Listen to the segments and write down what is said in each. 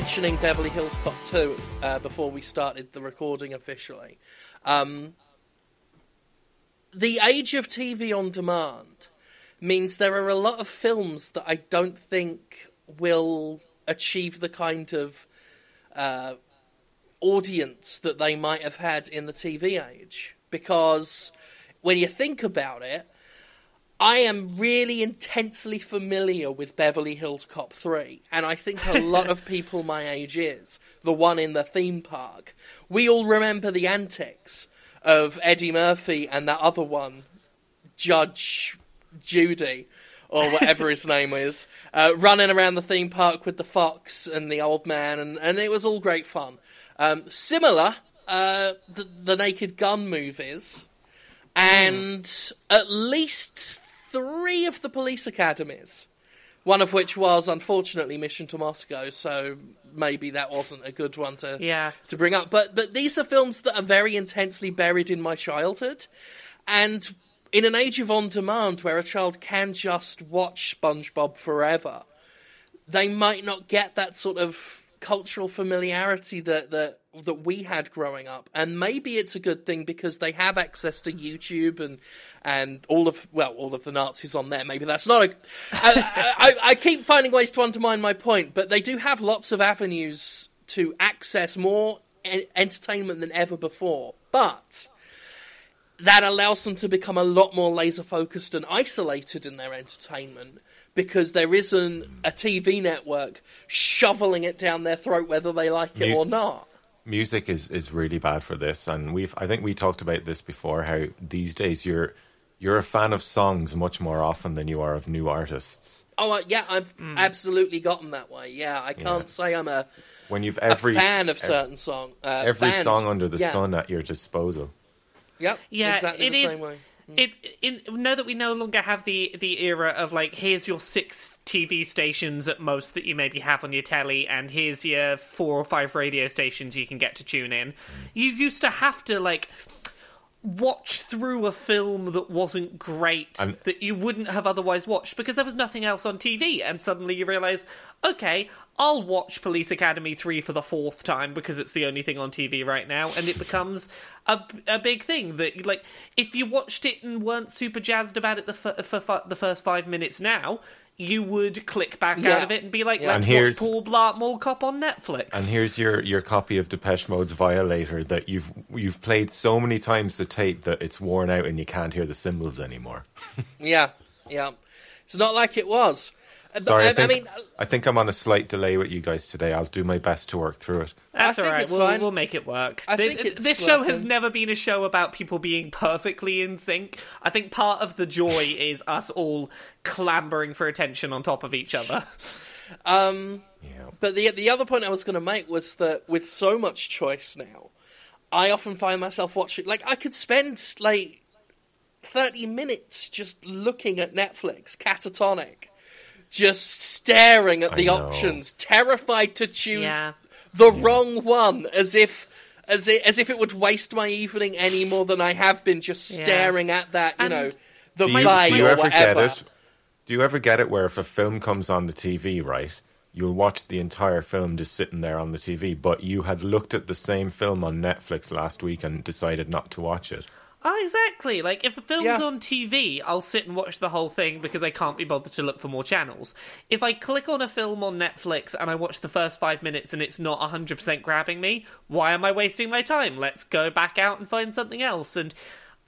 mentioning Beverly Hills Cop 2 uh, before we started the recording officially. Um, the age of TV on demand means there are a lot of films that I don't think will achieve the kind of uh, audience that they might have had in the TV age. Because when you think about it, I am really intensely familiar with Beverly Hills Cop 3, and I think a lot of people my age is. The one in the theme park. We all remember the antics of Eddie Murphy and that other one, Judge Judy, or whatever his name is, uh, running around the theme park with the fox and the old man, and, and it was all great fun. Um, similar, uh, the, the Naked Gun movies, and mm. at least three of the police academies. One of which was unfortunately Mission to Moscow, so maybe that wasn't a good one to yeah. to bring up. But but these are films that are very intensely buried in my childhood, and in an age of on demand where a child can just watch SpongeBob forever, they might not get that sort of cultural familiarity that that that we had growing up, and maybe it's a good thing because they have access to YouTube and and all of well all of the Nazis on there. Maybe that's not a. I, I, I keep finding ways to undermine my point, but they do have lots of avenues to access more entertainment than ever before. But that allows them to become a lot more laser focused and isolated in their entertainment because there isn't a TV network shoveling it down their throat whether they like it or not. Music is, is really bad for this, and we've I think we talked about this before. How these days you're you're a fan of songs much more often than you are of new artists. Oh uh, yeah, I've mm. absolutely gotten that way. Yeah, I can't yeah. say I'm a when you've every fan of certain song uh, every bands, song under the yeah. sun at your disposal. Yep. Yeah, exactly it the is, same way. It in, know that we no longer have the the era of like here's your six TV stations at most that you maybe have on your telly, and here's your four or five radio stations you can get to tune in. You used to have to like watch through a film that wasn't great and, that you wouldn't have otherwise watched because there was nothing else on TV and suddenly you realize okay I'll watch Police Academy 3 for the fourth time because it's the only thing on TV right now and it becomes a, a big thing that like if you watched it and weren't super jazzed about it the f- for the first 5 minutes now you would click back yeah. out of it and be like, yeah. let's watch Paul Blart Mall Cop on Netflix. And here's your, your copy of Depeche Mode's Violator that you've you've played so many times the tape that it's worn out and you can't hear the cymbals anymore. yeah, yeah. It's not like it was. Uh, Sorry, I, I, think, I, mean, I think I'm on a slight delay with you guys today. I'll do my best to work through it. That's all right. We'll, we'll, make it work. I this, think this show has never been a show about people being perfectly in sync. I think part of the joy is us all clambering for attention on top of each other. Um, yeah. But the the other point I was going to make was that with so much choice now, I often find myself watching. Like I could spend like thirty minutes just looking at Netflix, catatonic just staring at the options, terrified to choose yeah. the yeah. wrong one, as if as if, as if it would waste my evening any more than I have been just staring yeah. at that, you and know, the do you, play do you or ever whatever. Get it? Do you ever get it where if a film comes on the TV, right, you'll watch the entire film just sitting there on the TV, but you had looked at the same film on Netflix last week and decided not to watch it? Oh, exactly. Like, if a film's Yeah. on TV, I'll sit and watch the whole thing because I can't be bothered to look for more channels. If I click on a film on Netflix and I watch the first five minutes and it's not 100% grabbing me, why am I wasting my time? Let's go back out and find something else. And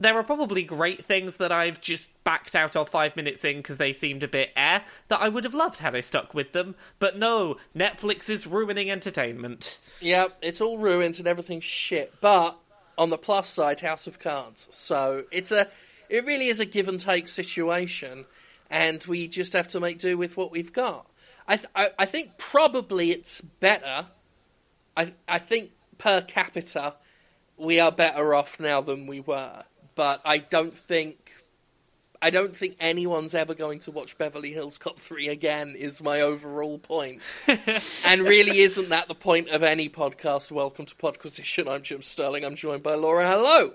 there are probably great things that I've just backed out of five minutes in because they seemed a bit eh that I would have loved had I stuck with them. But no, Netflix is ruining entertainment. Yeah, it's all ruined and everything's shit. But on the plus side, House of Cards. So it's a, it really is a give and take situation, and we just have to make do with what we've got. I, th- I, I think probably it's better. I, I think per capita, we are better off now than we were, but I don't think I don't think anyone's ever going to watch Beverly Hills Cop 3 again, is my overall point. and really, isn't that the point of any podcast? Welcome to Podquisition. I'm Jim Sterling. I'm joined by Laura. Hello.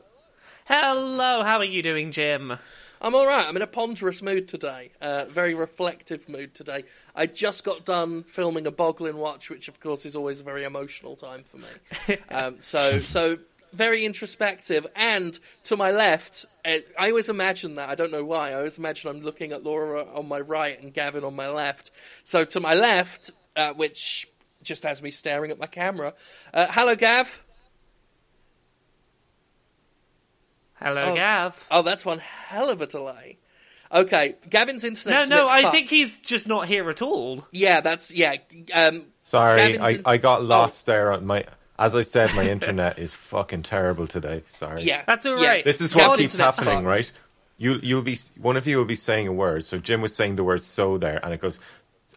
Hello, how are you doing, Jim? I'm all right. I'm in a ponderous mood today. Uh, very reflective mood today. I just got done filming a Boglin watch, which of course is always a very emotional time for me. um, so, so very introspective. And to my left, uh, I always imagine that. I don't know why. I always imagine I'm looking at Laura on my right and Gavin on my left. So to my left, uh, which just has me staring at my camera. Uh, hello, Gav. Hello, Oh. Gav. Oh, that's one hell of a delay. Okay, Gavin's internet. No, internet's a no, bit I fucked. think he's just not here at all. Yeah, that's yeah. Um, Sorry, Gavin's I, in- I got Oh. lost there on my. As I said, my internet is fucking terrible today. Sorry. yeah, That's all yeah. right. This is what keeps happening, fucked. right? You you'll be one of you will be saying a word. So Jim was saying the word "so" there, and it goes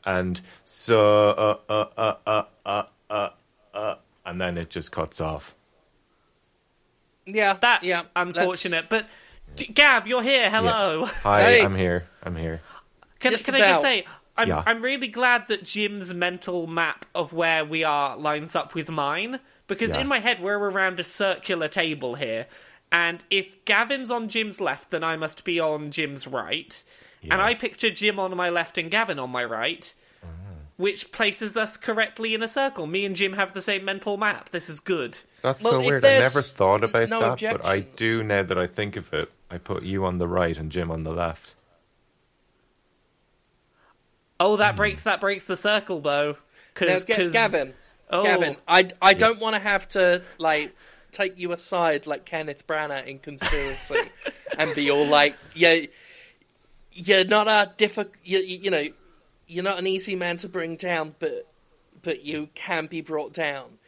and so uh uh uh uh uh uh, uh and then it just cuts off. Yeah, That's yeah, unfortunate. But D- Gav, you're here. Hello. Hi, Hey. I'm here. I'm here. Can, Just can I just say, I'm, Yeah. I'm really glad that Jim's mental map of where we are lines up with mine. Because Yeah. in my head, we're around a circular table here. And if Gavin's on Jim's left, then I must be on Jim's right. And I picture Jim on my left and Gavin on my right, Mm-hmm. which places us correctly in a circle. Me and Jim have the same mental map. This is good. That's Well, so weird. I never thought about no that, but I do now that I think of it. I put you on the right and Jim on the left. Oh, that breaks that breaks the circle though. Now, Cause, 'cause- Gavin, Oh. Gavin, I I don't want to have to like take you aside like Kenneth Branagh in Conspiracy and be all like, yeah, you're not a difficult, you, you know, you're not an easy man to bring down, but but you can be brought down.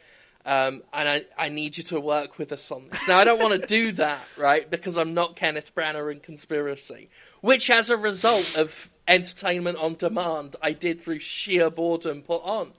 Um, and I, I need you to work with us on this. Now, I don't want to do that, right? Because I'm not Kenneth Branagh in Conspiracy, which, as a result of entertainment on demand, I did through sheer boredom put on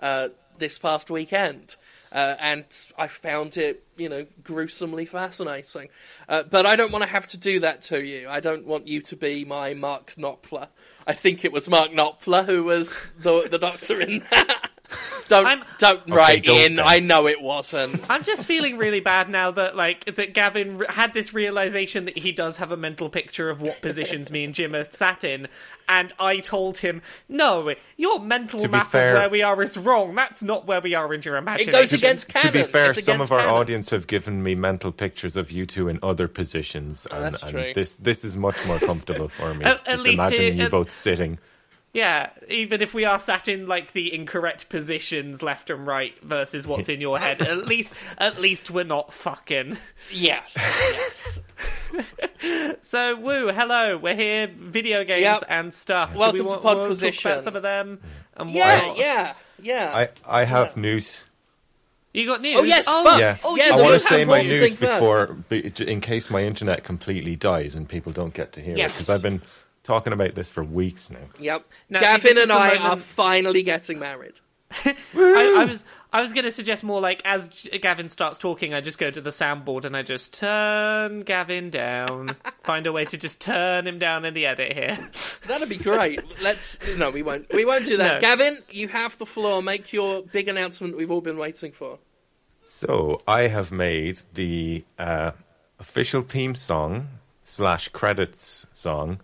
uh, this past weekend. Uh, and I found it, you know, gruesomely fascinating. Uh, but I don't want to have to do that to you. I don't want you to be my Mark Knopfler. I think it was Mark Knopfler who was the the doctor in that. don't I'm- don't write don't in. then. I know it wasn't. I'm just feeling really bad now that like that Gavin had this realization that he does have a mental picture of what positions me and Jim are sat in, and I told him, "No, your mental To map fair- of where we are is wrong. That's not where we are in your imagination." It goes against canon. to be fair, It's some of our canon. audience have given me mental pictures of you two in other positions, oh, and, Oh, that's and this this is much more comfortable for me. At- at Just least imagining it- you at- both sitting. Yeah, even if we are sat in like the incorrect positions, left and right, versus what's in your head, at least at least we're not fucking. Yes, yes. So, woo, hello, we're here, video games Yep. and stuff. Do Welcome we to want, want to talk about some of them? And yeah, what- yeah, yeah. I I have news. You got news? Oh, yes, oh, fuck. Yeah, Oh, yeah, I want to say my news thing first. before, be- in case my internet completely dies and people don't get to hear it, Yes. because I've been talking about this for weeks now. Yep. Now, Gavin and I moment- are finally getting married. I, I was I was going to suggest more like as Gavin starts talking, I just go to the soundboard and I just turn Gavin down. Find a way to just turn him down in the edit here. That'd be great. Let's no, we won't. We won't do that. No. Gavin, you have the floor. Make your big announcement we've all been waiting for. So I have made the uh, official theme song slash credits song,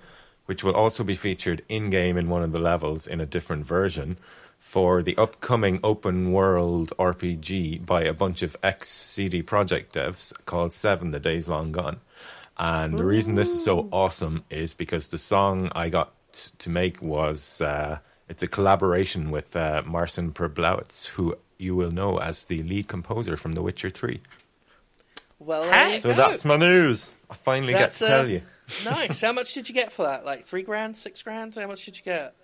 which will also be featured in game in one of the levels in a different version for the upcoming open world RPG by a bunch of ex CD Projekt devs called Seven: The Days Long Gone. And the reason this is so awesome is because the song I got to make was uh, it's a collaboration with uh, Marcin Przybyłowicz, who you will know as the lead composer from The Witcher Three. Well, Hey. So that's my news. I finally That's, get to uh, tell you. Nice. How much did you get for that? Like three grand, six grand? How much did you get?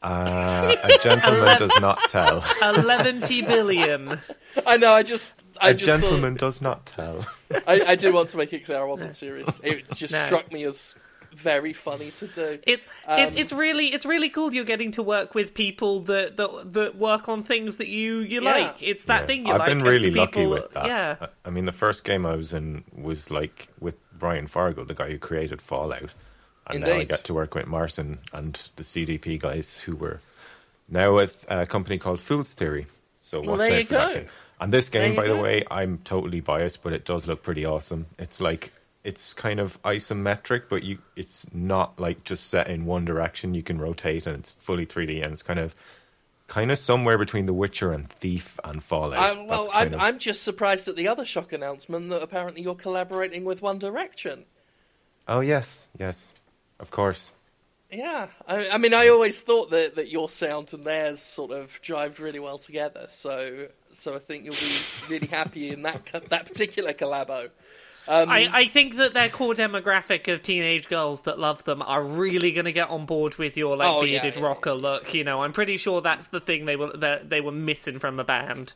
Uh, a gentleman does not tell. Eleven billion. I know. I just, I A just gentleman does not tell. I, I do want to make it clear I wasn't serious. It just No. struck me as very funny to do. It, Um, it it's really it's really cool. You're getting to work with people that that, that work on things that you you Yeah. like. It's that Yeah. thing you I've like. been really so lucky people- with that. Yeah. I- I mean, the first game I was in was like with Brian Fargo, the guy who created Fallout, and now I Indeed. get to work with Marcin and the CDP guys who were now with a company called Fool's Theory. So Well, watch there out you for that go. game. And this game, by the way, I'm totally biased, but it does look pretty awesome. It's like it's kind of isometric, but you it's not like just set in one direction. You can rotate, and it's fully 3D, and it's kind of kind of somewhere between The Witcher and Thief and Fallout. I, well, I'm, of- I'm just surprised at the other shock announcement that apparently you're collaborating with One Direction. oh yes, yes, of course. Yeah, I, I mean, I always thought that, that your sound and theirs sort of jived really well together. So, so I think you'll be really happy in that that particular collabo. Um, I, I think that their core demographic of teenage girls that love them are really going to get on board with your like Oh, bearded yeah, rocker look. You know, I'm pretty sure that's the thing they were that they were missing from the band.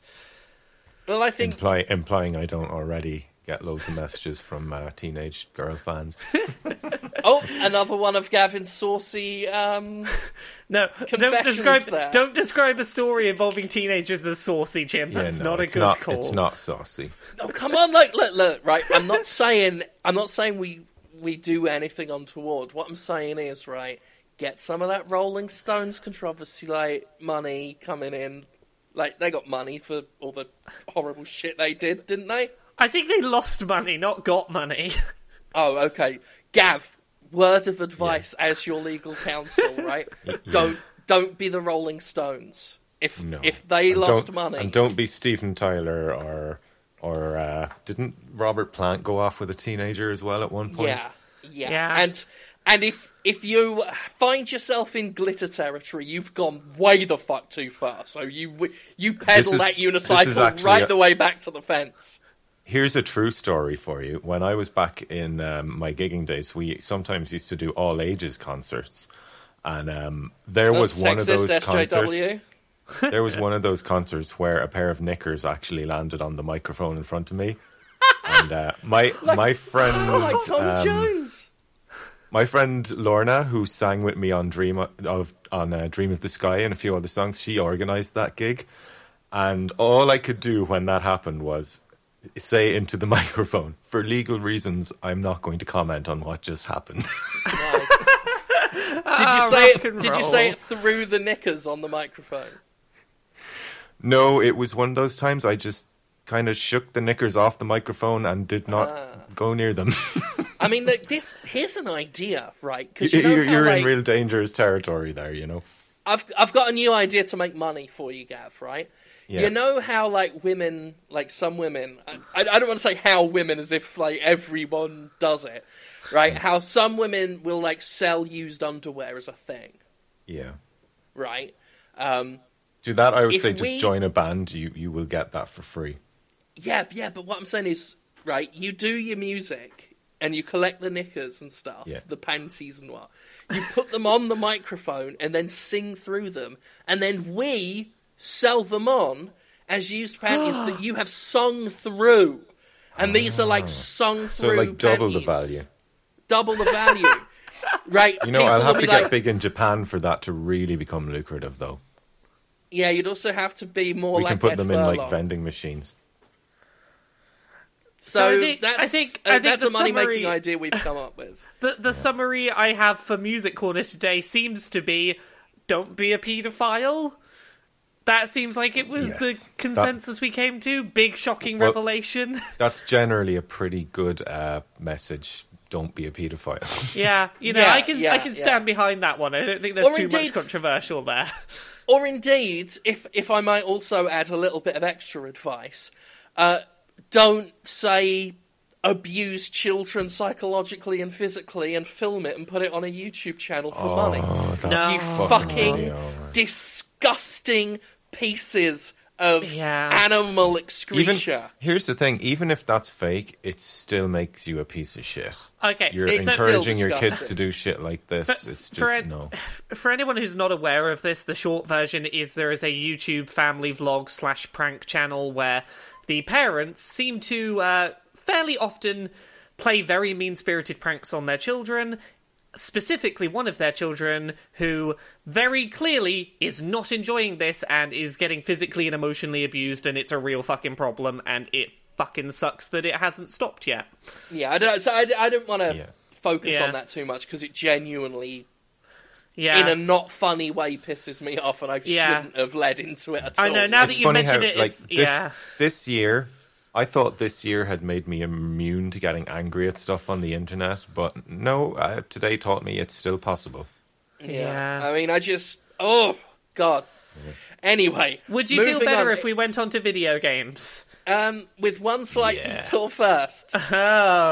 well, I think Imply, implying I don't already get loads of messages from uh, teenage girl fans. oh, another one of Gavin's saucy. Um, No, don't describe there. don't describe a story involving teenagers as saucy, Jim. Yeah, That's no, not a it's good not, call. It's not saucy. oh, come on, look, look, look. Right, I'm not saying I'm not saying we we do anything untoward. What I'm saying is, right, get some of that Rolling Stones controversy, like money coming in. Like they got money for all the horrible shit they did, didn't they? I think they lost money, not got money. Oh, okay. Gav, word of advice as your legal counsel, right? Don't don't be the Rolling Stones. If No. if they And lost money, and don't be Steven Tyler or or uh, didn't Robert Plant go off with a teenager as well at one point? yeah, yeah, Yeah. and and if if you find yourself in glitter territory, you've gone way the fuck too far. So you you pedal is- that unicycle right a- the way back to the fence. Here's a true story for you. When I was back in um, my gigging days, we sometimes used to do all ages concerts, and um, there was one of those concerts. there was one of those concerts where a pair of knickers actually landed on the microphone in front of me, and uh, my my friend Oh, like Tom um, Jones. My friend Lorna, who sang with me on Dream of on uh, Dream of the Sky and a few other songs, she organised that gig, and all I could do when that happened was say into the microphone, "For legal reasons, I'm not going to comment on what just happened." Nice. Did you Ah, say it? Did you say it through the knickers on the microphone? no, it was one of those times I just kind of shook the knickers off the microphone and did not Ah. go near them. I mean, look, this here's an idea, right? Because you know you're how, you're like, in real dangerous territory there, you know. I've I've got a new idea to make money for you, Gav. Right? Yeah. You know how like women, like some women, I, I don't want to say how women as if like everyone does it, right? How some women will like sell used underwear as a thing, Yeah. right? Um, Do that. I would say just we- join a band. You you will get that for free. yeah, yeah. But what I'm saying is, right? You do your music and you collect the knickers and stuff, Yeah. the panties and what. You put them on the microphone and then sing through them, and then we sell them on as used panties that you have sung through. And these are like sung Ah. So through. like double the value. Double the value. right. You know, I'll have be to get like, big in Japan for that to really become lucrative, though. Yeah, you'd also have to be more we like can put Ed them in like vending machines. So, So I think- that's, I think- uh, I think that's the a money making idea we've come up with. The the summary I have for Music Corner today seems to be don't be a paedophile. That seems like it was Yes. the That- consensus we came to. Big shocking Well- revelation. That's generally a pretty good uh, message. Don't be a paedophile. yeah, you know, Yeah, I can yeah, I can yeah. stand behind that one. I don't think there's Or too indeed- much controversial there. Or indeed, if if I might also add a little bit of extra advice, uh, don't say abuse children psychologically and physically and film it and put it on a YouTube channel for money. Oh, that's No. You fucking fucking video. disgusting pieces of Yeah. animal Even excretion. here's the thing: even if that's fake, it still makes you a piece of shit. Okay, You're It's encouraging your kids to do shit like this. For- it's for just an- no. For anyone who's not aware of this, the short version is there is a YouTube family vlog slash prank channel where the parents seem to uh, fairly often play very mean spirited pranks on their children. Specifically, one of their children who very clearly is not enjoying this and is getting physically and emotionally abused, and it's a real fucking problem, and it fucking sucks that it hasn't stopped yet. Yeah, I don't. So I, I don't want to Yeah. focus Yeah. on that too much because it genuinely, Yeah. in a not funny way, pisses me off, and I Yeah. shouldn't have led into it at all. I know, now that you mentioned how it, like it's- this yeah. this year I thought this year had made me immune to getting angry at stuff on the internet, but no, uh, today taught me it's still possible. Yeah. I mean, I just oh god. Anyway, Would you feel better on. if we went on to video games? um with one slight Yeah. detour first? Oh,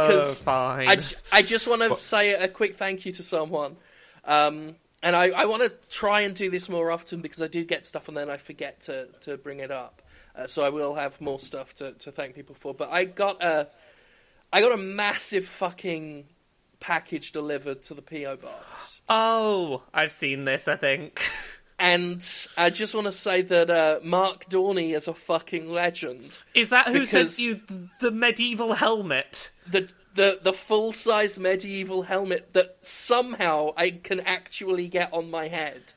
'Cause fine. I, j- I just want to say a quick thank you to someone. Um, and I, I want to try and do this more often because I do get stuff and then I forget to, to bring it up. Uh, so I will have more stuff to, to thank people for. But I got a I got a massive fucking package delivered to the PO box. Oh, I've seen this, I think. And I just want to say that uh, Mark Dorney is a fucking legend. Is that who sent you the medieval helmet? the the the full size medieval helmet that somehow I can actually get on my head.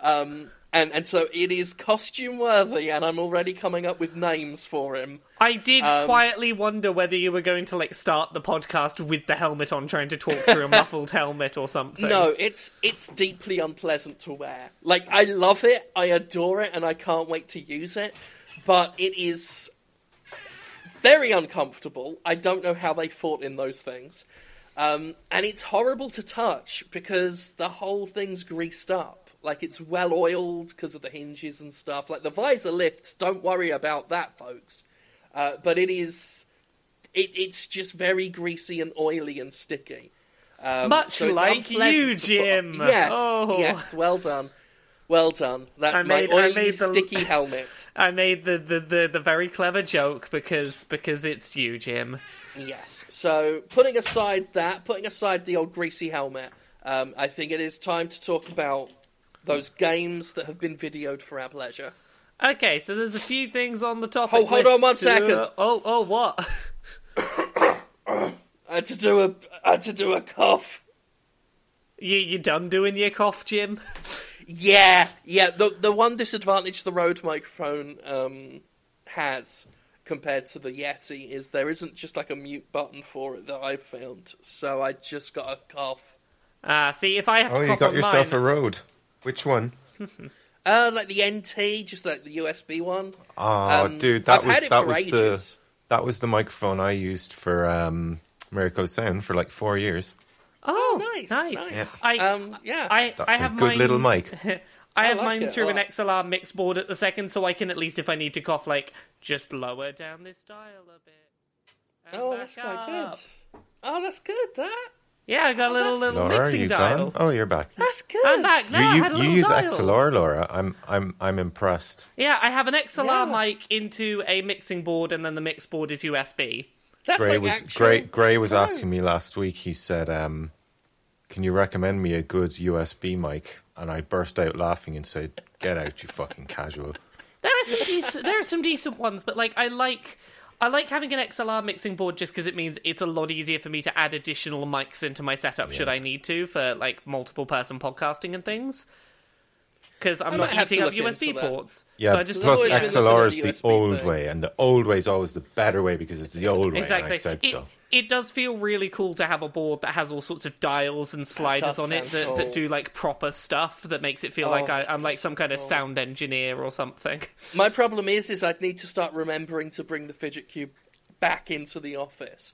Um, and and so it is costume worthy, and I'm already coming up with names for him. I did Um, quietly wonder whether you were going to like start the podcast with the helmet on, trying to talk through a muffled helmet or something. No, it's it's deeply unpleasant to wear. Like I love it, I adore it, and I can't wait to use it. But it is very uncomfortable. I don't know how they fought in those things. Um, and it's horrible to touch because the whole thing's greased up. Like it's well oiled because of the hinges and stuff. Like the visor lifts, don't worry about that, folks. Uh, but it is, it, it's just very greasy and oily and sticky. Um, Much so like you, unpleasant to put- Jim. Yes, Oh. yes, well done, well done. That I my made- I made the- sticky helmet. I made the, the, the, the very clever joke because because it's you, Jim. Yes. So, putting aside that, putting aside the old greasy helmet, um, I think it is time to talk about those games that have been videoed for our pleasure. Okay, so there's a few things on the topic. Oh, hold on list. one second. Uh, oh, oh, what? I had to do a, I had to do a cough. You you done doing your cough, Jim? Yeah, yeah. The the one disadvantage the Rode microphone um, has compared to the Yeti is there isn't just like a mute button for it that I've found. So I just got a cough. Ah, see, if I have to Oh, you got on yourself mine, a Rode. Which one? Uh, like the NT, just like the USB one. Oh, Um, dude, that I've was that was ages. the that was the microphone I used for um, Miracle Sound for like four years. Oh, nice, nice. nice. I, Um, yeah. I, That's I a have good mine, little mic. I have like mine it a through an. XLR mix board at the second, so I can at least, if I need to cough, like just lower down this dial a bit. and Oh, back that's quite up. good. Oh, that's good. That Yeah, I got a little little Laura, are mixing you dial. gone? Oh, you're back. that's good. I'm back now. I you had a you, little you use dial. XLR, Laura. I'm I'm I'm impressed. Yeah, I have an XLR Yeah. mic into a mixing board, and then the mix board is USB. That's Gray like was actual Gray Gray was pro. asking me last week. He said, um, "Can you recommend me a good USB mic?" And I burst out laughing and said, "Get out, you fucking casual." There are some decent, there are some decent ones, but like I like I like having an XLR mixing board just because it means it's a lot easier for me to add additional mics into my setup should I need to for like multiple person podcasting and things. Because I'm I not might have to eating up USB ports. Yeah, so I just plus always been looking XLR is the the old thing. way, and the old way is always the better way because it's the old way. Exactly. And I said it, so. It does feel really cool to have a board that has all sorts of dials and sliders on it that, cool. that do like proper stuff that makes it feel Oh, like I, i'm like some kind of sound sound engineer or something. My problem is, is I'd need to start remembering to bring the fidget cube back into the office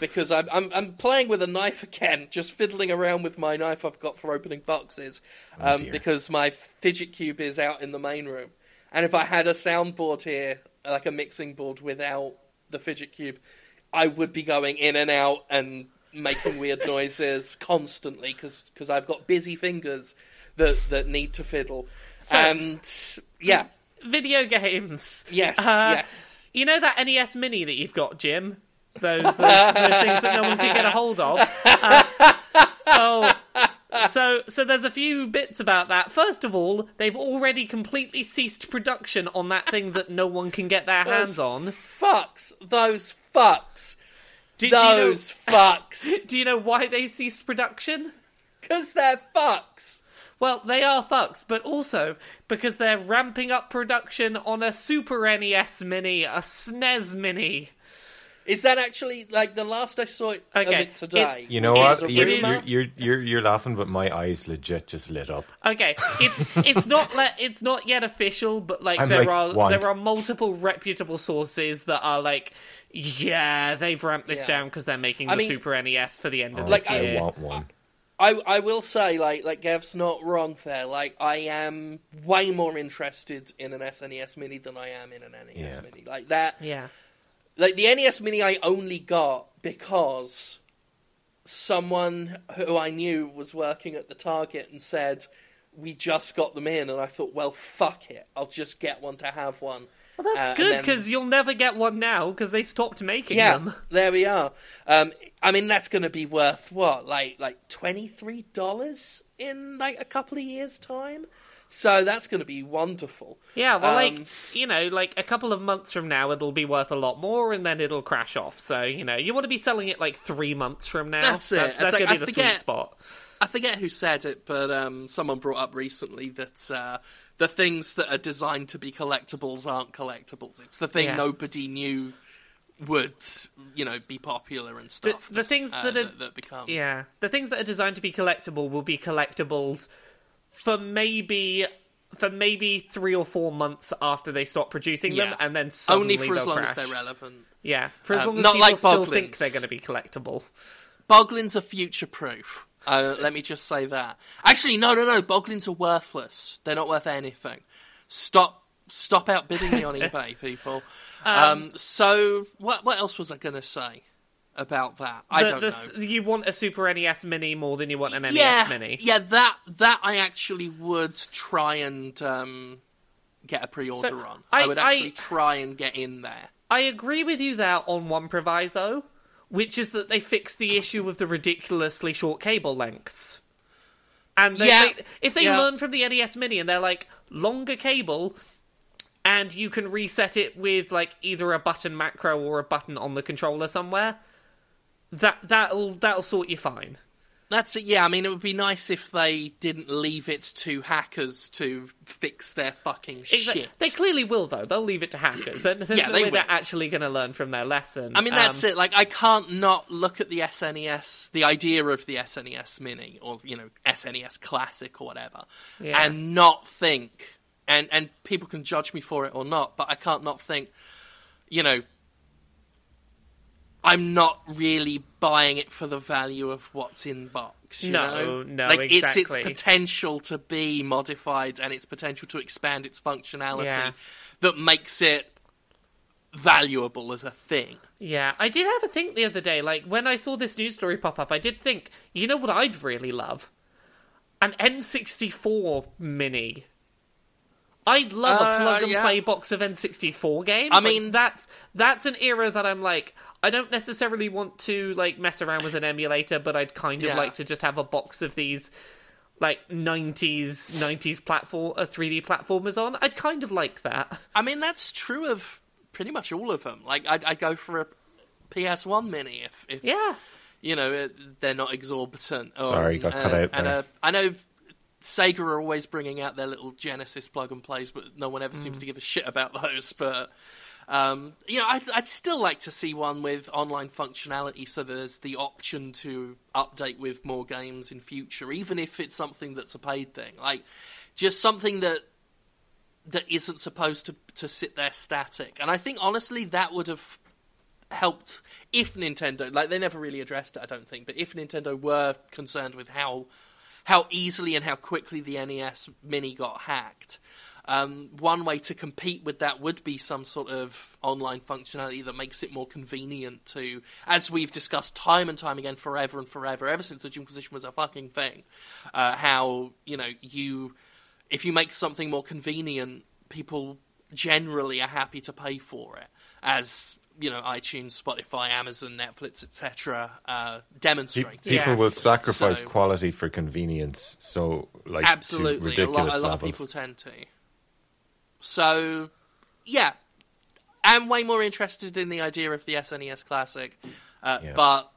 because I'm I'm, I'm playing with a knife again, just fiddling around with my knife I've got for opening boxes, um, dear. because my fidget cube is out in the main room, and if I had a soundboard here, like a mixing board without the fidget cube, I would be going in and out and making weird noises constantly because I've got busy fingers that that need to fiddle, and yeah, Video games. yes, Uh, yes. You know that NES Mini that you've got, Jim? Those those, those things that no one can get a hold of. Uh, oh, so so there's a few bits about that. First of all, they've already completely ceased production on that thing that no one can get their hands on. Fucks. Those fucks. Do, do you know- Those fucks. do you know why they ceased production? Because they're fucks. Well, they are fucks, but also because they're ramping up production on a Super NES Mini, a SNES Mini. Is that actually like the last I saw it, of Okay, it today? You know which what? is a You're, It rumour? is- you're, you're, you're, you're laughing, but my eyes legit just lit up. Okay, it's it's not le- it's not yet official, but like I'm there like, are want. there are multiple reputable sources that are like, yeah, they've ramped this Yeah. down because they're making I the mean- Super NES for the end of Like, this I year. want one. I I will say like like Gav's not wrong there. Like I am way more interested in an SNES Mini than I am in an NES Yeah. Mini. Like that. Yeah, Like the NES Mini, I only got because someone who I knew was working at the Target and said we just got them in, and I thought, well, fuck it, I'll just get one to have one. well, Uh, that's and good because you'll never get one now because they stopped making Yeah, them. there we are. Um, I mean, that's going to be worth what, like like twenty three dollars in like a couple of years' time. So that's going to be wonderful. Yeah, well, Um, like you know, like a couple of months from now, it'll be worth a lot more, and then it'll crash off. So you know, you want to be selling it like three months from now. That's it. That's, that's like, gonna I be the forget- sweet spot. I forget who said it, but um, someone brought up recently that uh, the things that are designed to be collectibles aren't collectibles. It's the thing Yeah. nobody knew would, you know, be popular and stuff. the things uh, are- that, that become. Yeah, the things that are designed to be collectible will be collectibles for maybe for maybe three or four months after they stop producing them, and then Only for as long crash. as they're relevant. Yeah, for as Um, long as not people like still Boglins. think they're going to be collectible. Boglins are future proof. Uh, let me just say that. Actually, no, no, no. Boglins are worthless. They're not worth anything. Stop, stop outbidding me on eBay, people. Um, so, what, what else was I going to say about that? I The- don't the know. You want a Super NES Mini more than you want an NES Mini. yeah. That that I actually would try and um, get a pre-order So, on. I- I, would I- actually try and get in there. I agree with you there on one proviso, which is that they fixed the issue of the ridiculously short cable lengths. And they, Yeah, they- if they yeah. learn from the NES Mini and they're like longer cable, and you can reset it with like either a button macro or a button on the controller somewhere, that that'll that'll sort you fine. That's it. Yeah, I mean, it would be nice if they didn't leave it to hackers to fix their fucking Exa- shit. They clearly will though. They'll leave it to hackers. There- There's Yeah, no they way they're actually going to learn from their lesson. I mean, that's Um, it. Like, I can't not look at the SNES, the idea of the SNES Mini, or you know, SNES Classic or whatever, Yeah. and not think. And and people can judge me for it or not, but I can't not think. You know, I'm not really buying it for the value of what's in box. You No, know? no, like it's its potential to be modified and its potential to expand its functionality Yeah. that makes it valuable as a thing. Yeah, I did have a think the other day. Like when I saw this news story pop up, I did think, you know what I'd really love? An N64 mini. I'd love Uh, a plug and yeah. play box of N64 games. I Like, mean- that's that's an era that I'm like, I don't necessarily want to like mess around with an emulator, but I'd kind of Yeah. like to just have a box of these like 90s 90s platform uh, 3D platformers on. I'd kind of like that. I mean, that's true of pretty much all of them. Like, I'd, I'd go for a PS1 Mini if, if Yeah. you know, it- they're not exorbitant. Or, Sorry, got cut out and there. uh, I know Sega are always bringing out their little Genesis plug and plays, but no one ever Mm. seems to give a shit about those. But um, you know, I'd, I'd still like to see one with online functionality, so there's the option to update with more games in future, even if it's something that's a paid thing. Like just something that that isn't supposed to to sit there static. And I think honestly that would have helped if Nintendo like they never really addressed it I don't think but if Nintendo were concerned with how how easily and how quickly the NES mini got hacked um, one way to compete with that would be some sort of online functionality that makes it more convenient to, as we've discussed time and time again, forever and forever, ever since the Inquisition was a fucking thing. Uh, how you know you, if you make something more convenient, people generally are happy to pay for it, as you know, iTunes, Spotify, Amazon, Netflix, etc. Uh, Pe- demonstrate. People Yeah. will sacrifice So- quality for convenience. So, like, to Absolutely, a lot, a lot of people tend to. So, yeah, I'm way more interested in the idea of the SNES Classic, uh, Yeah. but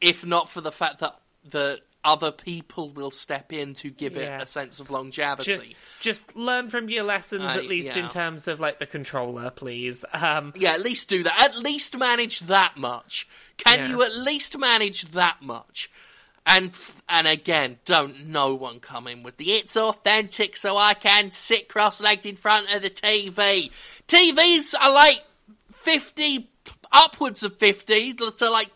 if not for the fact that that other people will step in to give Yeah. it a sense of longevity. Just, just learn from your lessons, I- at least in terms of like the controller, please. Um, Yeah, at least do that. At least manage that much. Can Yeah. you at least manage that much? And and again, don't no one come in with the it's authentic, so I can sit cross-legged in front of the TV. TVs are like fifty, upwards of fifty to like.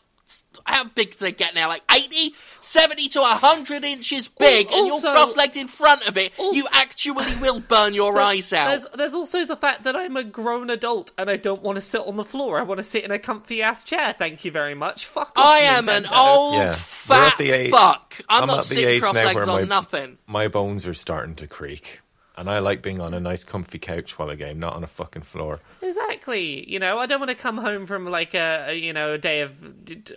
How big do they get now? Like 80, 70 to 100 inches oh, big, and you're cross-legged in front of it. you actually will burn your eyes out. There's, there's also the fact that I'm a grown adult and I don't want to sit on the floor. I want to sit in a comfy ass chair. Thank you very much. Fuck off. I am an old Yeah. Fat age- fuck. I'm, I'm not sitting cross legs where on my- nothing. My bones are starting to creak. And I like being on a nice comfy couch while I game, not on a fucking floor. Exactly. You know, I don't want to come home from like a, a you know a day of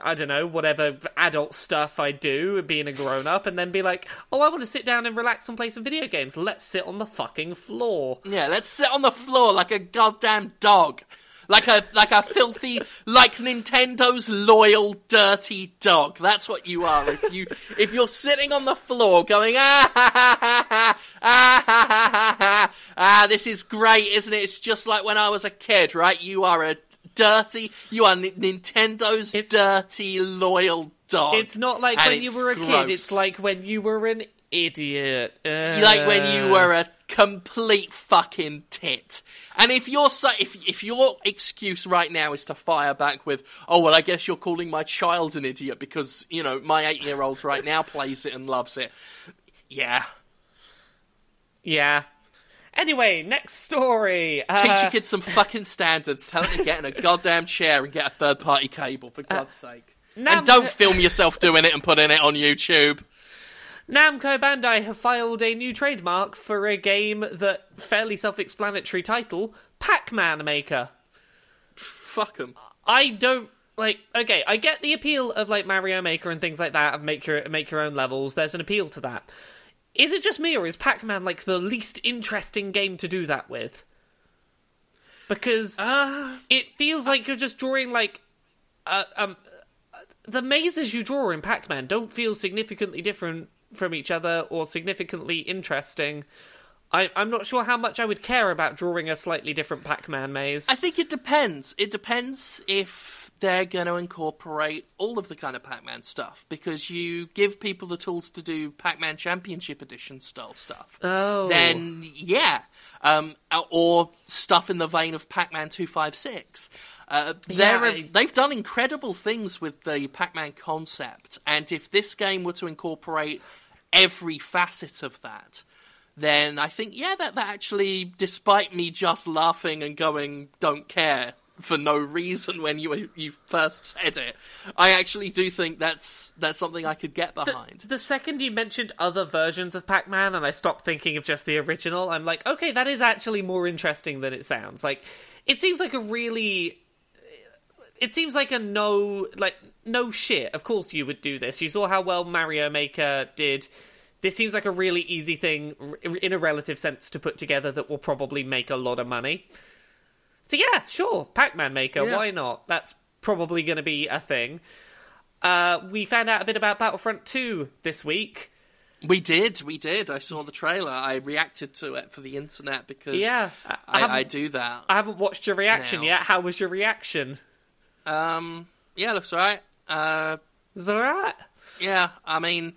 I don't know whatever adult stuff I do, being a grown up, and then be like, oh, I want to sit down and relax and play some video games. Let's sit on the fucking floor. Yeah, let's sit on the floor like a goddamn dog. Like a like a filthy like Nintendo's loyal dirty dog. That's what you are. If you if you're sitting on the floor going ah ha ha ha ha ah ha ha ha ha ah this is great, isn't it? It's just like when I was a kid, right? You are a dirty you are N- Nintendo's It's- dirty loyal dog. It's not like when you were a kid. It's like when you were an idiot. Uh, like when you were a complete fucking tit. And if your so, if if your excuse right now is to fire back with, oh well, I guess you're calling my child an idiot because you know my eight year old right now plays it and loves it. Yeah, Yeah. Anyway, next story. Uh, teach your kids some fucking standards. Tell them to get in a goddamn chair and get a third party cable for God's sake. Nam- And don't film yourself doing it and putting it on YouTube. Namco Bandai have filed a new trademark for a game that fairly self-explanatory title, Pac-Man Maker. Fuck them. I don't like. Okay, I get the appeal of like Mario Maker and things like that, and make your make your own levels. There's an appeal to that. Is it just me, or is Pac-Man like the least interesting game to do that with? Because Uh, it feels like you're just drawing like uh, um the mazes you draw in Pac-Man don't feel significantly different from each other or significantly interesting. I, I'm not sure how much I would care about drawing a slightly different Pac-Man maze. I think it depends. It depends if they're going to incorporate all of the kind of Pac-Man stuff because you give people the tools to do Pac-Man Championship Edition style stuff. Oh. Then yeah, um, or stuff in the vein of Pac-Man Two Five Six. Uh, Yeah, I- they've done incredible things with the Pac-Man concept, and if this game were to incorporate every facet of that, then I think yeah, that that actually, despite me just laughing and going, "Don't care." For no reason when you you first said it, I actually do think that's that's something I could get the, behind. the second you mentioned other versions of Pac-Man and I stopped thinking of just the original, I'm like, okay, that is actually more interesting than it sounds. Like, it seems like a really it seems like a no like no shit of course you would do this you saw how well mario maker did this seems like a really easy thing in a relative sense to put together that will probably make a lot of money so yeah sure pac-man maker Yeah. why not that's probably going to be a thing uh, we found out a bit about battlefront 2 this week We did, we did. I saw the trailer. I reacted to it for the internet because Yeah, I- I I, do that. i haven't watched your reaction Now. yet how was your reaction Um, yeah, looks alright. Uh, alright yeah, I mean,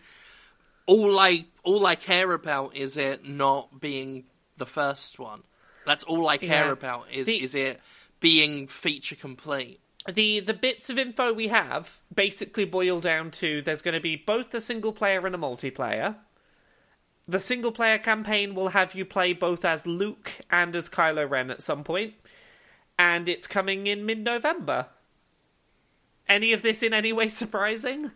all I all I care about is it not being the first one. That's all I care Yeah. about is The- is it being feature complete. the the bits of info we have basically boil down to there's going to be both a single player and a multiplayer. The single player campaign will have you play both as Luke and as Kylo Ren at some point, and it's coming in mid November. Any of this in any way surprising?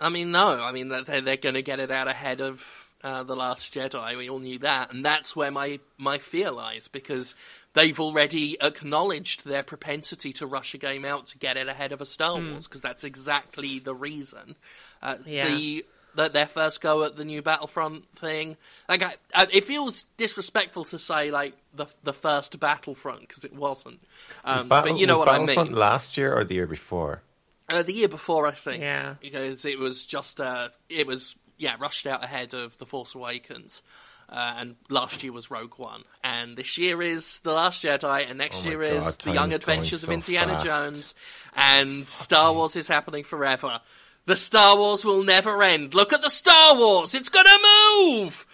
I mean, no. I mean, they're they're going to get it out ahead of uh, the Last Jedi. We all knew that, and that's where my my fear lies because they've already acknowledged their propensity to rush a game out to get it ahead of a Star Wars because that's exactly the reason. Uh, Yeah. The that their first go at the new Battlefront thing, like I, I, it feels disrespectful to say like the the first Battlefront because it wasn't. Um, Battle- but you know was what I mean. last year or the year before? Uh, the year before, I think. Yeah. Because it was just, uh, it was, yeah, rushed out ahead of The Force Awakens. Uh, and last year was Rogue One. And this year is The Last Jedi, and next Oh my year is The Young is going Adventures of Indiana fast. Jones. And Star Wars is happening forever. The Star Wars will never end. Look at the Star Wars! It's gonna move!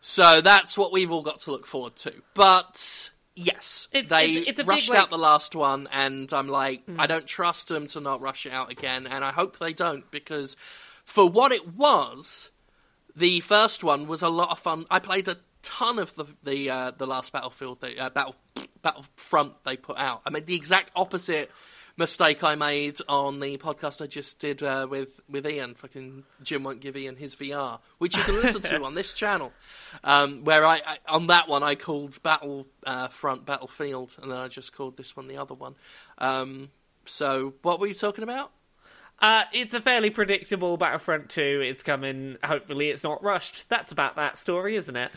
So that's what we've all got to look forward to. But yes, It's- they it's- it's a big, rushed like- out the last one, and I'm like, I don't trust them to not rush it out again, and I hope they don't because for what it was, the first one was a lot of fun. I played a ton of the the uh, the last Battlefield, they, uh, Battle Battlefront they put out. I made the exact opposite mistake I made on the podcast I just did uh, with with Ian. Fucking Jim won't give Ian his VR, which you can listen to on this channel. Um, where I, I on that one I called Battle uh, Front Battlefield, and then I just called this one the other one. Um, so what were you talking about? Uh, it's a fairly predictable Battlefront 2. It's coming. Hopefully, it's not rushed. That's about that story, isn't it?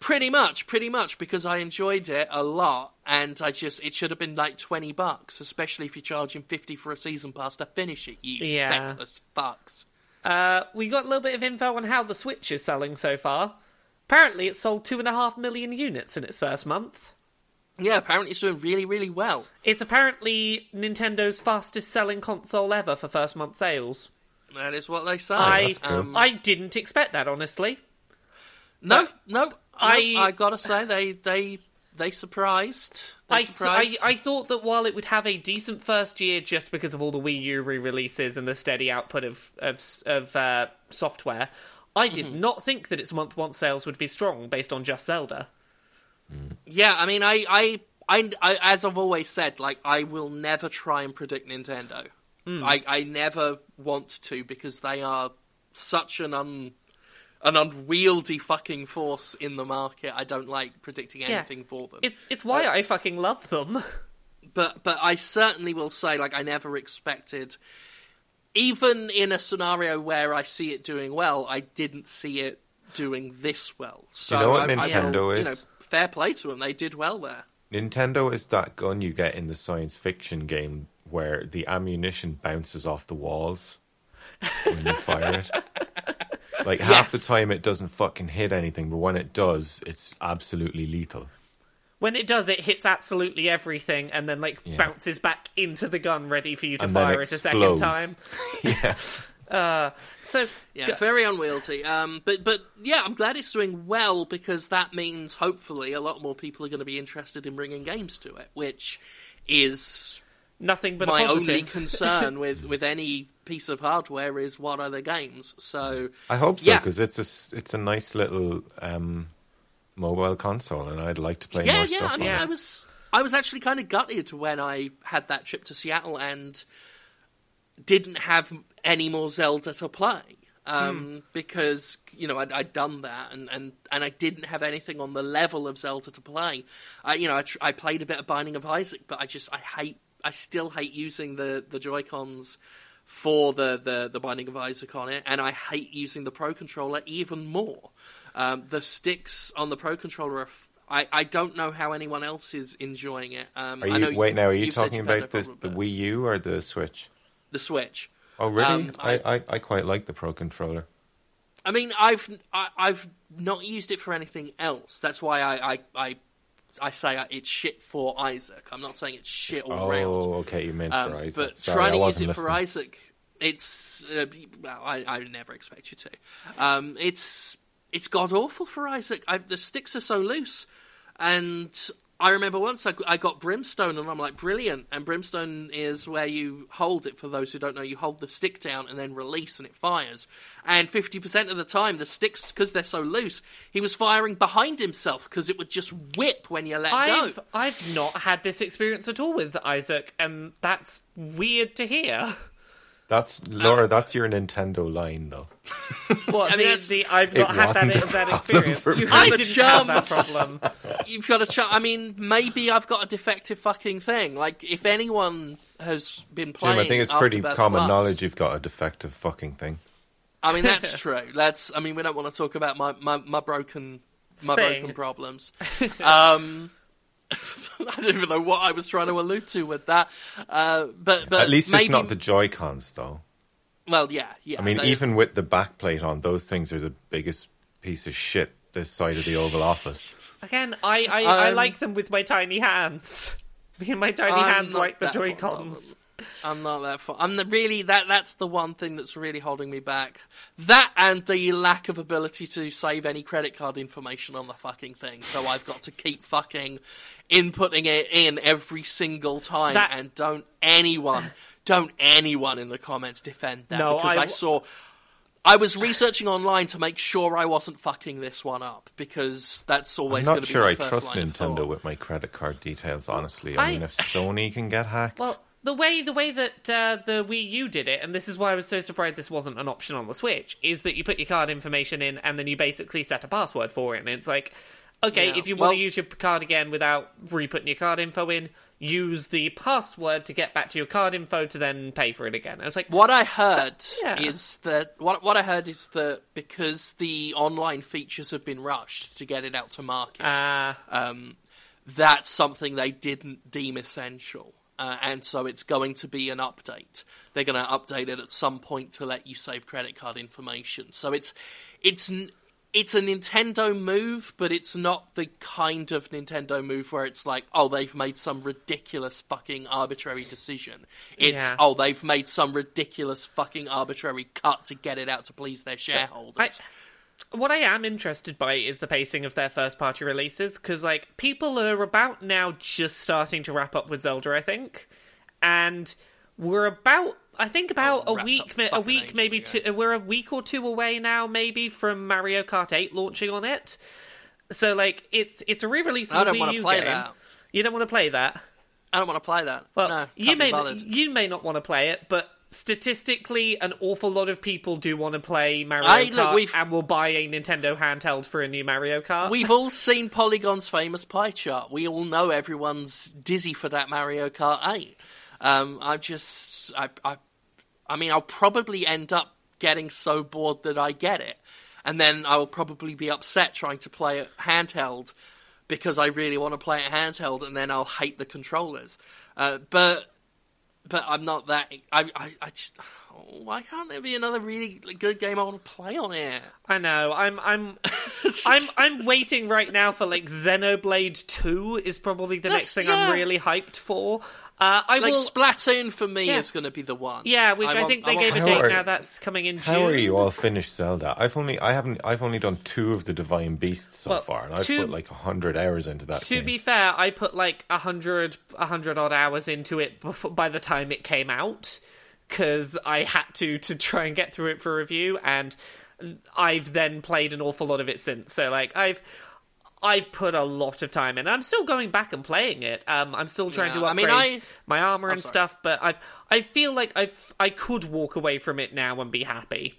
Pretty much, pretty much, because I enjoyed it a lot, and I just it should have been like twenty bucks, especially if you're charging fifty for a season pass to finish it. You Yeah. thankless fucks. Uh, we got a little bit of info on how the Switch is selling so far. Apparently, it sold two and a half million units in its first month. Yeah, apparently it's doing really, really well. It's apparently Nintendo's fastest selling console ever for first month sales. That is what they say. I cool. um, I didn't expect that, honestly. no, no, I- I, I gotta say they they they surprised. They I, th- I. I thought that while it would have a decent first year just because of all the Wii U re-releases and the steady output of of, of uh, software, I did Mm-hmm. not think that its month one sales would be strong based on just Zelda. Yeah, I mean, I, I, I, I, as I've always said, like I will never try and predict Nintendo. I, I never want to because they are such an un, an unwieldy fucking force in the market. I don't like predicting Yeah. anything for them. It's it's why uh, I fucking love them. but but I certainly will say, like I never expected. Even in a scenario where I see it doing well, I didn't see it doing this well. So know what I, I Nintendo will, You is? know, fair play to them; they did well there. Nintendo is that gun you get in the science fiction game where the ammunition bounces off the walls when you fire it. Like half the time it doesn't fucking hit anything, but when it does, it's absolutely lethal. When it does, it hits absolutely everything and then like Yeah. bounces back into the gun, ready for you to And fire it a second time. yeah. So Yeah, go- very unwieldy. Um, but but yeah, I'm glad it's doing well because that means hopefully a lot more people are going to be interested in bringing games to it, which is nothing but my a only concern with with any piece of hardware is what are the games. So I hope so Yeah. because it's a s- it's a nice little um, mobile console, and I'd like to play yeah, more yeah. stuff I on mean, it. I was I was actually kind of gutted when I had that trip to Seattle and didn't have any more Zelda to play. Um, Because you know I'd, I'd done that and, and, and I didn't have anything on the level of Zelda to play. I you know I, tr- I played a bit of Binding of Isaac, but I just I hate I still hate using the, the Joy Cons for the, the, the Binding of Isaac on it, and I hate using the Pro Controller even more. Um, the sticks on the Pro Controller are. F- I, I don't know how anyone else is enjoying it. Um, Are I know you, wait now? Are you talking about no the, problem the. Wii U or the Switch? the Switch? Oh, really? Um, I, I- I, I quite like the Pro controller. I mean, I've I, I've not used it for anything else. That's why I I, I, I say it's shit for Isaac. I'm not saying it's shit all round. Oh, okay, you meant Um, for Isaac. but Sorry, trying to use it for. Isaac, it's uh, well, I, I never expect you to. Um, it's it's god awful for Isaac. i the sticks are so loose, and I remember once I, I got Brimstone, and I'm like, brilliant. And Brimstone is where you hold it. For those who don't know, you hold the stick down and then release, and it fires. And 50% of the time, the sticks, because they're so loose, he was firing behind himself because it would just whip when you let I've go. I've not had this experience at all with Isaac, and that's weird to hear. That's Laura. that's your Nintendo line, though. What I mean, the, the I've not had that, that experience. for You me. have I a didn't have that chance. problem. You've got to. Ch- I mean, maybe I've got a defective fucking thing. Like, if anyone has been Jim, playing, I think it's pretty common Plus- knowledge you've got a defective fucking thing. I mean, that's true. Let's. I mean, we don't want to talk about my my, my broken my Thing. broken problems. um, I don't even know what I was trying to allude to with that. Uh, but but At least maybe, it's not the Joy Cons, though. Well, yeah, yeah. I mean, they- even with the backplate on, those things are the biggest piece of shit this side of the Oval Office. Again, I I, I Um, like them with my tiny hands. Me and my tiny I'm hands like the that fond Joy Cons. I'm not that far. I'm the, really that. That's the one thing that's really holding me back. That and the lack of ability to save any credit card information on the fucking thing. So I've got to keep fucking inputting it in every single time. That- And don't anyone, don't anyone in the comments defend that No, because I saw. I was researching online to make sure I wasn't fucking this one up because that's always. I'm always going not to sure be my I first trust Nintendo thought. with my credit card details, honestly. I, I- mean, if Sony can get hacked. Well, the way the way that uh, the Wii U did it, and this is why I was so surprised this wasn't an option on the Switch, is that you put your card information in and then you basically set a password for it, and it's like, okay, Yeah, if you well- want to use your card again without re-putting your card info in, use the password to get back to your card info to then pay for it again. I was like, What I heard Yeah. is that what what I heard is that because the online features have been rushed to get it out to market, uh, um, that's something they didn't deem essential. Uh, and so it's going to be an update. They're going to update it at some point to let you save credit card information. So it's it's it's a Nintendo move, but it's not the kind of Nintendo move where it's like, oh, they've made some ridiculous fucking arbitrary decision. It's Yeah. oh, they've made some ridiculous fucking arbitrary cut to get it out to please their shareholders. what I am interested by is the pacing of their first party releases because like people are about now just starting to wrap up with Zelda, I think, and we're about I think about a week, a week maybe ago. two. We're a week or two away now, maybe from Mario Kart 8 launching on it. So like it's it's a re-release of I the don't wanna play game. that. You don't want to play that. I don't want to play that. Well, no, you may bothered. you may not want to play it, but statistically, an awful lot of people do want to play Mario I- Kart look, and will buy a Nintendo handheld for a new Mario Kart. We've all seen Polygon's famous pie chart. We all know everyone's dizzy for that Mario Kart 8. Um, I just, I, I, I mean, I'll probably end up getting so bored that I get it, and then I will probably be upset trying to play it handheld because I really want to play it handheld, and then I'll hate the controllers. Uh, but, but I'm not that. I, I, I just. Why can't there be another really good game I want to play on it? I know. I'm I'm I'm I'm waiting right now for like Xenoblade 2 is probably the That's- next thing yeah. I'm really hyped for. Uh, I Like will Splatoon for me Yeah. is going to be the one. Yeah, which I, want- think they want gave a date are- now that's coming in June. How are you all finished Zelda? I've only I haven't I've only done two of the Divine Beasts so Well, far, and I've two- put like hundred hours into that. To game. be fair, I put like a hundred, a hundred odd hours into it before, by the time it came out, because I had to to try and get through it for review, and I've then played an awful lot of it since. So like I've. I've put a lot of time in. I'm still going back and playing it. Um, I'm still trying Yeah, to I upgrade mean, I- my armor and sorry. stuff, but I've I feel like I I could walk away from it now and be happy.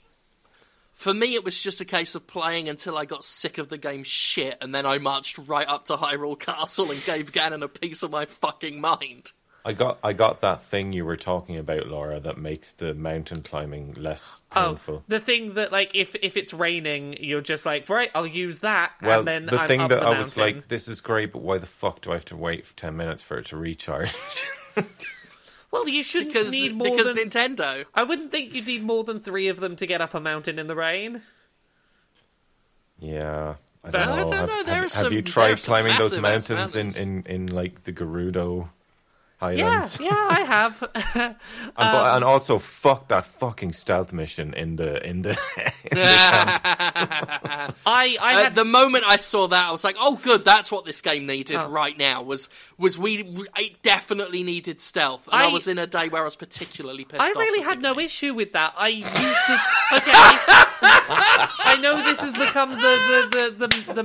For me, it was just a case of playing until I got sick of the game shit, and then I marched right up to Hyrule Castle and gave Ganon a piece of my fucking mind. I got I got that thing you were talking about, Laura, that makes the mountain climbing less oh, painful. Oh, the thing that like if if it's raining, you're just like right, I'll use that, well, and then the I'm thing up that the I was like, this is great, but why the fuck do I have to wait for ten minutes for it to recharge? well, you shouldn't Because, need more because than. Nintendo. I wouldn't think you'd need more than three of them to get up a mountain in the rain. yeah. I don't know. I don't have, know, there have- are have some- you tried climbing those massive ass mountains in, in, in like the Gerudo Yeah, Highlands? yeah, I have. And, Um, but, and also, fuck that fucking stealth mission in the in the. in the camp. I I Uh, had the moment I saw that, I was like, "Oh, good, that's what this game needed Oh. right now." Was was we? we- It definitely needed stealth, and I, I- was in a day where I was particularly pissed. I really with had no game. issue with that. I used to. Okay. I know this has become the the, the, the, the,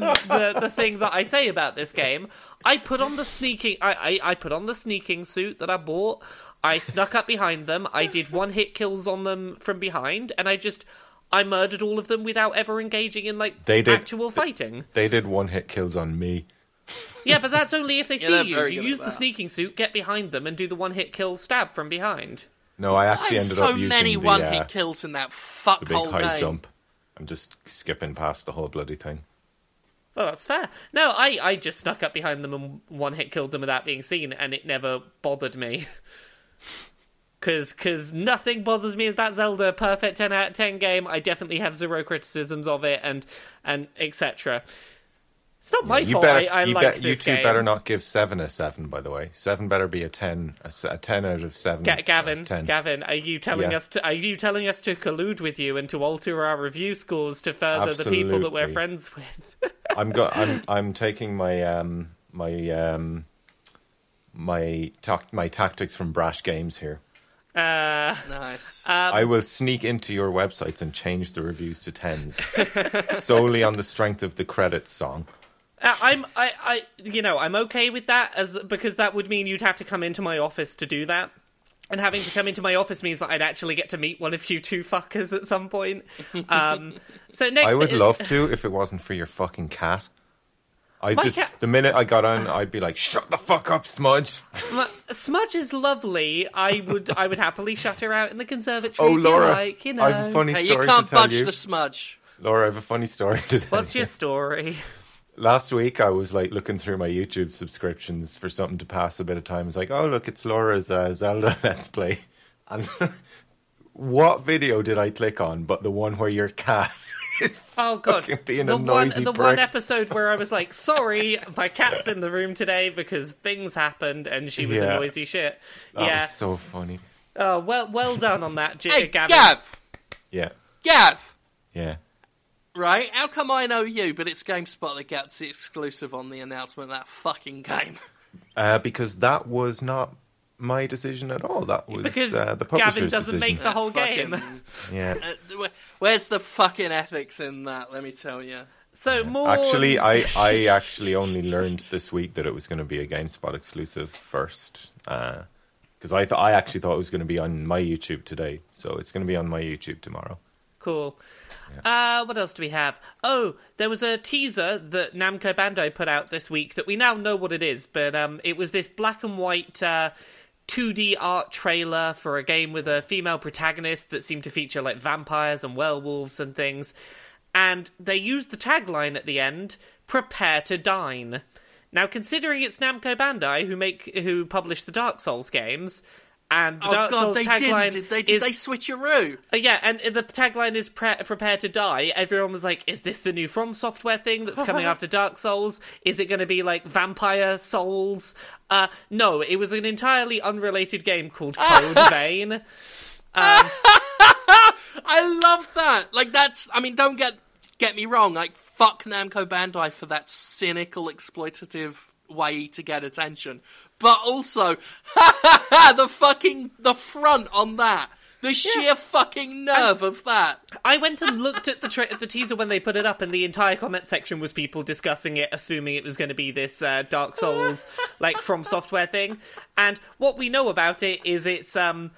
the, the thing that I say about this game. I put on the sneaking. I, I, I put on the sneaking suit that I bought. I snuck up behind them. I did one hit kills on them from behind, and I just. I murdered all of them without ever engaging in like They did- actual fighting. They did one hit kills on me. Yeah, but that's only if they Yeah, see you. You use the sneaking suit, get behind them, and do the one hit kill stab from behind. No, I actually There's ended so up using many the, one uh, kills in that the big whole high game. jump and just skipping past the whole bloody thing. Oh, that's fair. No, I, I just snuck up behind them and one hit killed them without being seen, and it never bothered me. Cause, cause nothing bothers me about Zelda. Perfect ten out of ten game. I definitely have zero criticisms of it, and and etc. It's not my you fault. better, I, I you, like this you two game. better not give seven a seven. By the way, seven better be a ten, a, a ten out of seven. Ga- Gavin, of 10. Gavin, are you telling Yeah. us to? Are you telling us to collude with you and to alter our review scores to further the people that we're friends with? I'm go- I'm I'm taking my um my um my tac- my tactics from Brash Games here. uh, Nice. I will sneak into your websites and change the reviews to tens solely on the strength of the credits song. Uh, I'm I, I you know I'm okay with that as because that would mean you'd have to come into my office to do that. And having to come into my office means that I'd actually get to meet one of you two fuckers at some point. Um, so next, I would bit- love to if it wasn't for your fucking cat. I My just cat- the minute I got on, I'd be like, "Shut the fuck up, Smudge." Ma- Smudge is lovely. I would I would happily shut her out in the conservatory. Oh, if you Laura, like, you know. I have a funny hey, story you can't to tell budge you. the smudge. Laura, I have a funny story to tell What's you. your story? Last week, I was like looking through my YouTube subscriptions for something to pass a bit of time. It's like, oh look, it's Laura's uh, Zelda Let's Play, and what video did I click on? But the one where your cat is Oh god, being the a noisy one the prick. one episode where I was like, "Sorry, my cat's in the room today because things happened and she was Yeah. a noisy shit." That yeah. was so funny. Oh well, well done on that, J- Hey, Gavin. Gav! Yeah, Gav! yeah. Right? How come I know you, but it's GameSpot that gets the exclusive on the announcement of that fucking game? Uh, because that was not my decision at all. That was Because uh, the Gavin publisher's doesn't decision. make the whole That's game. fucking- Yeah. uh, where's the fucking ethics in that, let me tell you. So more Actually, I, I actually only learned this week that it was going to be a GameSpot exclusive first. Because I thought I actually thought it was going to be on my YouTube today, so it's going to be on my YouTube tomorrow. Cool. Uh, what else do we have? Oh, there was a teaser that Namco Bandai put out this week that we now know what it is, but um, it was this black and white uh, 2D art trailer for a game with a female protagonist that seemed to feature like vampires and werewolves and things. And they used the tagline at the end: "Prepare to dine." Now, considering it's Namco Bandai who make who publish the Dark Souls games, and the Oh Dark god, Souls they tagline didn't, they? Did is- they switcheroo? uh, yeah, and the tagline is pre- "Prepare to die." Everyone was like, "Is this the new From Software thing that's coming after Dark Souls? Is it going to be like Vampire Souls?" Uh, no, it was an entirely unrelated game called Code Vein. I love that. Like that's. I mean, don't get get me wrong. Like fuck Namco Bandai for that cynical, exploitative way to get attention. But also, the fucking the front on that. The sheer fucking nerve of that. I went and looked at the tra- the teaser when they put it up, and the entire comment section was people discussing it, assuming it was going to be this uh, Dark Souls like From Software thing. And what we know about it is it's um.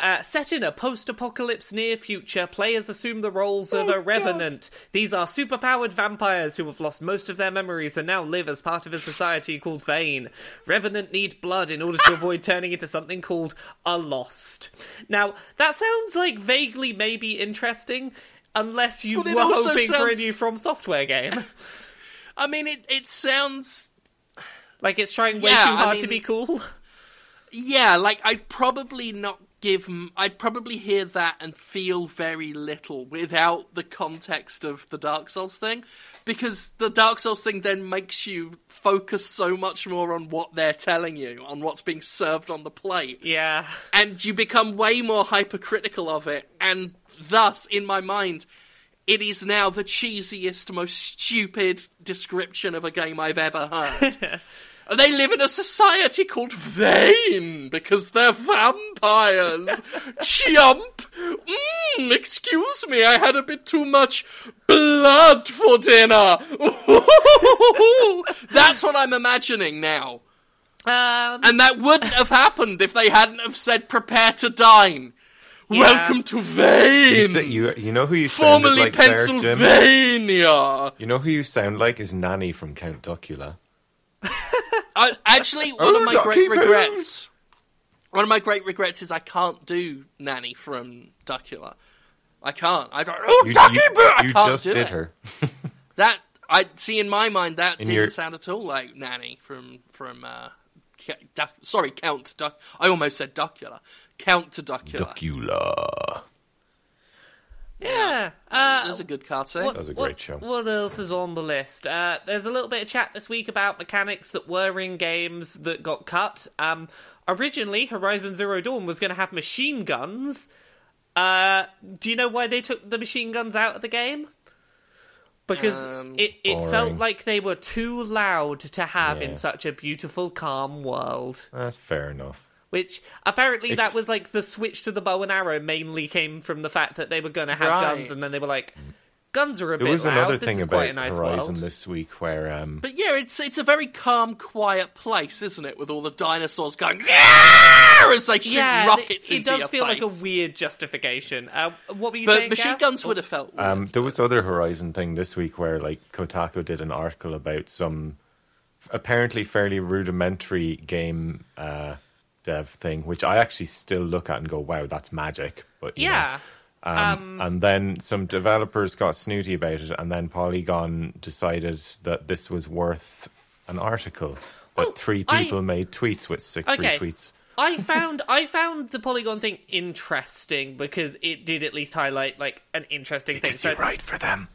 Uh, set in a post-apocalypse near future, players assume the roles of a revenant. These are superpowered vampires who have lost most of their memories and now live as part of a society called Vein. Revenant need blood in order to avoid turning into something called a Lost. Now, that sounds like vaguely maybe interesting, unless you were hoping for a sounds- new From Software game. I mean, it it sounds like it's trying way Yeah, too I hard to be cool. Yeah, like I'd probably not give. I'd probably hear that and feel very little without the context of the Dark Souls thing, because the Dark Souls thing then makes you focus so much more on what they're telling you, on what's being served on the plate, Yeah. and you become way more hypercritical of it, and thus, in my mind. It is now the cheesiest, most stupid description of a game I've ever heard. They live in a society called Vein because they're vampires. Chump! Mmm, excuse me, I had a bit too much blood for dinner. That's what I'm imagining now. Um, And that wouldn't have happened if they hadn't have said prepare to dine. Yeah. Welcome to You, Vein, you, you know who you sounded formerly like there, Jim? Pennsylvania. You know who you sound like is Nanny from Count Duckula. I, actually, one of my great Poo. regrets. One of my great regrets is I can't do Nanny from Duckula. I can't. I don't. Oh, You, Ducky you, Poo! I you can't just do did it. her. That I see. In my mind, that In didn't your- sound at all like Nanny from from. Uh, Duck, sorry, Count Duck. I almost said Duckula. Count to Duckula. Duckula. Yeah. Uh, There's a good cartoon. what, That was a what- great show. What else is on the list? Uh, there's a little bit of chat this week about mechanics that were in games that got cut. Um, originally, Horizon Zero Dawn was going to have machine guns. Uh, do you know why they took the machine guns out of the game? Because Um, it, it boring. felt like they were too loud to have in such a beautiful, calm world. That's fair enough. Which apparently It- that was like the switch to the bow and arrow mainly came from the fact that they were going to have Right. guns, and then they were like, "Guns are a There bit was loud. another this thing about quite a nice Horizon world." this week where um, But yeah, it's it's a very calm, quiet place, isn't it? With all the dinosaurs going "Yeah!" as they shoot yeah, rockets it, it into does your feel face. like a weird justification. Uh, what were you But saying? machine Gav? guns would have felt. Weird. Um, there was other Horizon thing this week where like Kotaku did an article about some apparently fairly rudimentary game uh, dev thing, which I actually still look at and go, "Wow, that's magic." But Yeah. um, and then some developers got snooty about it, and then Polygon decided that this was worth an article. That Well, three I- people made tweets with six Okay. retweets. I found I found the Polygon thing interesting because it did at least highlight like an interesting thing. Because So you write for them.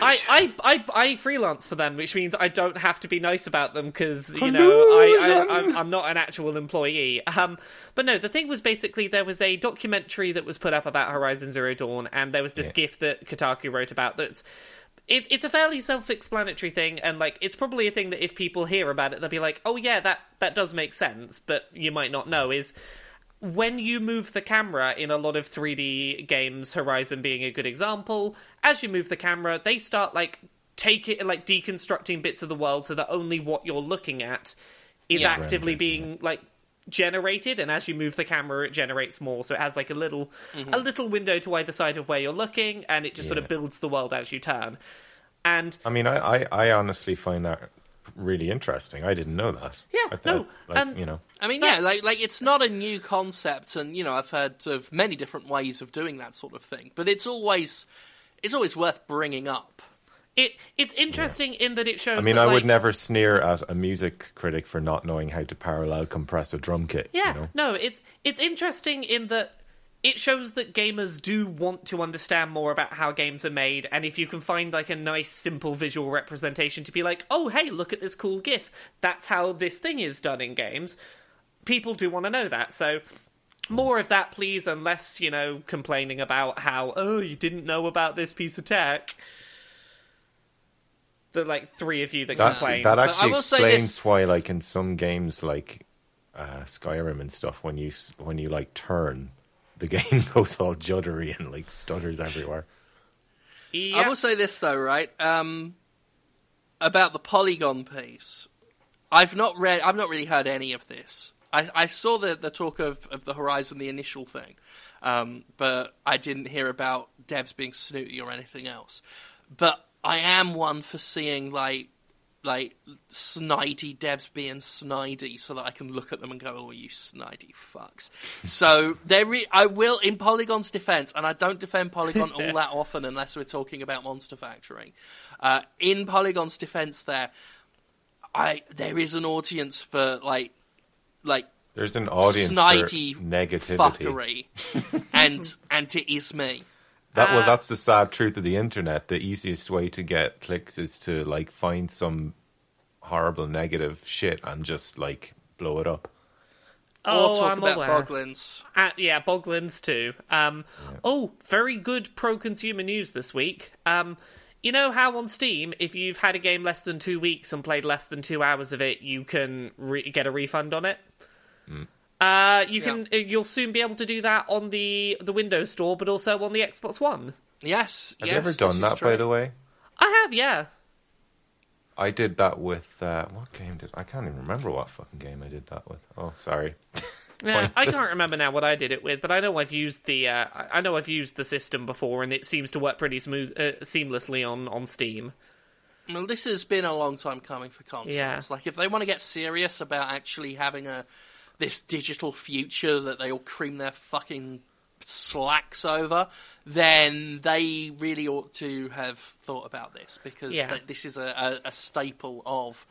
I, I, I, I freelance for them, which means I don't have to be nice about them because you know I, I I'm, I'm not an actual employee. Um, but no, the thing was basically there was a documentary that was put up about Horizon Zero Dawn, and there was this Yeah. GIF that Kotaku wrote about that's. It, it's a fairly self-explanatory thing, and like it's probably a thing that if people hear about it, they'll be like, "Oh yeah, that that does make sense," but you might not know is when you move the camera in a lot of 3D games, Horizon being a good example, as you move the camera, they start like take it like deconstructing bits of the world so that only what you're looking at is Yeah. actively Rendered, being like generated and as you move the camera it generates more. So it has like a little mm-hmm. a little window to either side of where you're looking and it just sort of builds the world as you turn. And I mean, I, I, I honestly find that really interesting. I didn't know that. Yeah, I thought, no, like, and- you know, I mean, yeah, like like it's not a new concept, and you know, I've heard of many different ways of doing that sort of thing. But it's always it's always worth bringing up. it it's interesting in that it shows I mean, that, I like, would never sneer at a music critic for not knowing how to parallel compress a drum kit. Yeah, you know? no, it's it's interesting in that it shows that gamers do want to understand more about how games are made, and if you can find like a nice, simple visual representation to be like, oh, hey, look at this cool GIF. That's how this thing is done in games. People do want to know that, so. More of that, please, and less, you know, complaining about how, oh, you didn't know about this piece of tech. The, like, three of you that That complained. that But I actually will say explains this- why, like in some games like uh, Skyrim and stuff, when you when you like turn, the game goes all juddery and like stutters everywhere. I will say this though, right? Um, about the polygon piece, I've not read. I've not really heard any of this. I, I saw the the talk of, of the Horizon, the initial thing, um, but I didn't hear about devs being snooty or anything else. But I am one for seeing like like snidey devs being snidey, so that I can look at them and go, "Oh, you snidey fucks." so there, re- I will in Polygon's defense, and I don't defend Polygon all that often unless we're talking about Monster Factory. Uh, in Polygon's defense, there, I there is an audience for like like There's an audience snidey for negativity. fuckery, and and it is me. That well, that's the sad truth of the internet. The easiest way to get clicks is to like find some horrible negative shit and just like blow it up. oh, or talk I'm about aware. Boglins. Uh, yeah, Boglins too. Um, Oh, very good pro-consumer news this week. Um, you know how on Steam, if you've had a game less than two weeks and played less than two hours of it, you can re- get a refund on it. Uh, you can. uh You'll soon be able to do that on the the Windows Store, but also on the Xbox One. Yes, Have yes, you ever this done that, by the way? I have, yeah. I did that with uh, what game did I can't even remember what fucking game I did that with. Oh, sorry. Yeah, I can't remember now what I did it with, but I know I've used the uh, I I know I've used the system before, and it seems to work pretty smooth, uh, seamlessly on on Steam. Well, this has been a long time coming for consoles. Yeah. Like, if they want to get serious about actually having a this digital future that they all cream their fucking slacks over, then they really ought to have thought about this because Yeah. th- this is a, a, a staple of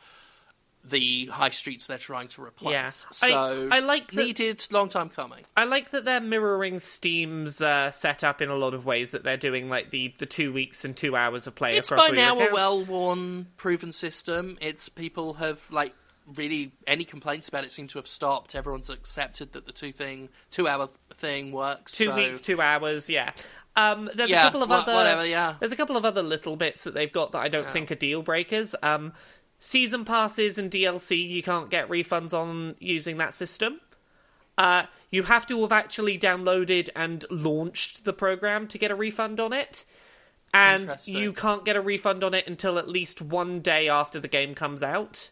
the high streets they're trying to replace. Yeah. So I- I like that- needed, long time coming. I like that they're mirroring Steam's uh, setup in a lot of ways. That they're doing like the, the two weeks and two hours of play. It's across by now a well-worn, proven system. It's people have like really any complaints about it seem to have stopped. Everyone's accepted that the two thing, two-hour thing works. two so- weeks, two hours. Yeah. Um, there's Yeah, a couple of wha- other whatever, yeah. There's a couple of other little bits that they've got that I don't Yeah. think are deal breakers. Um, season passes and DLC you can't get refunds on using that system. Uh, you have to have actually downloaded and launched the program to get a refund on it. And you can't get a refund on it until at least one day after the game comes out.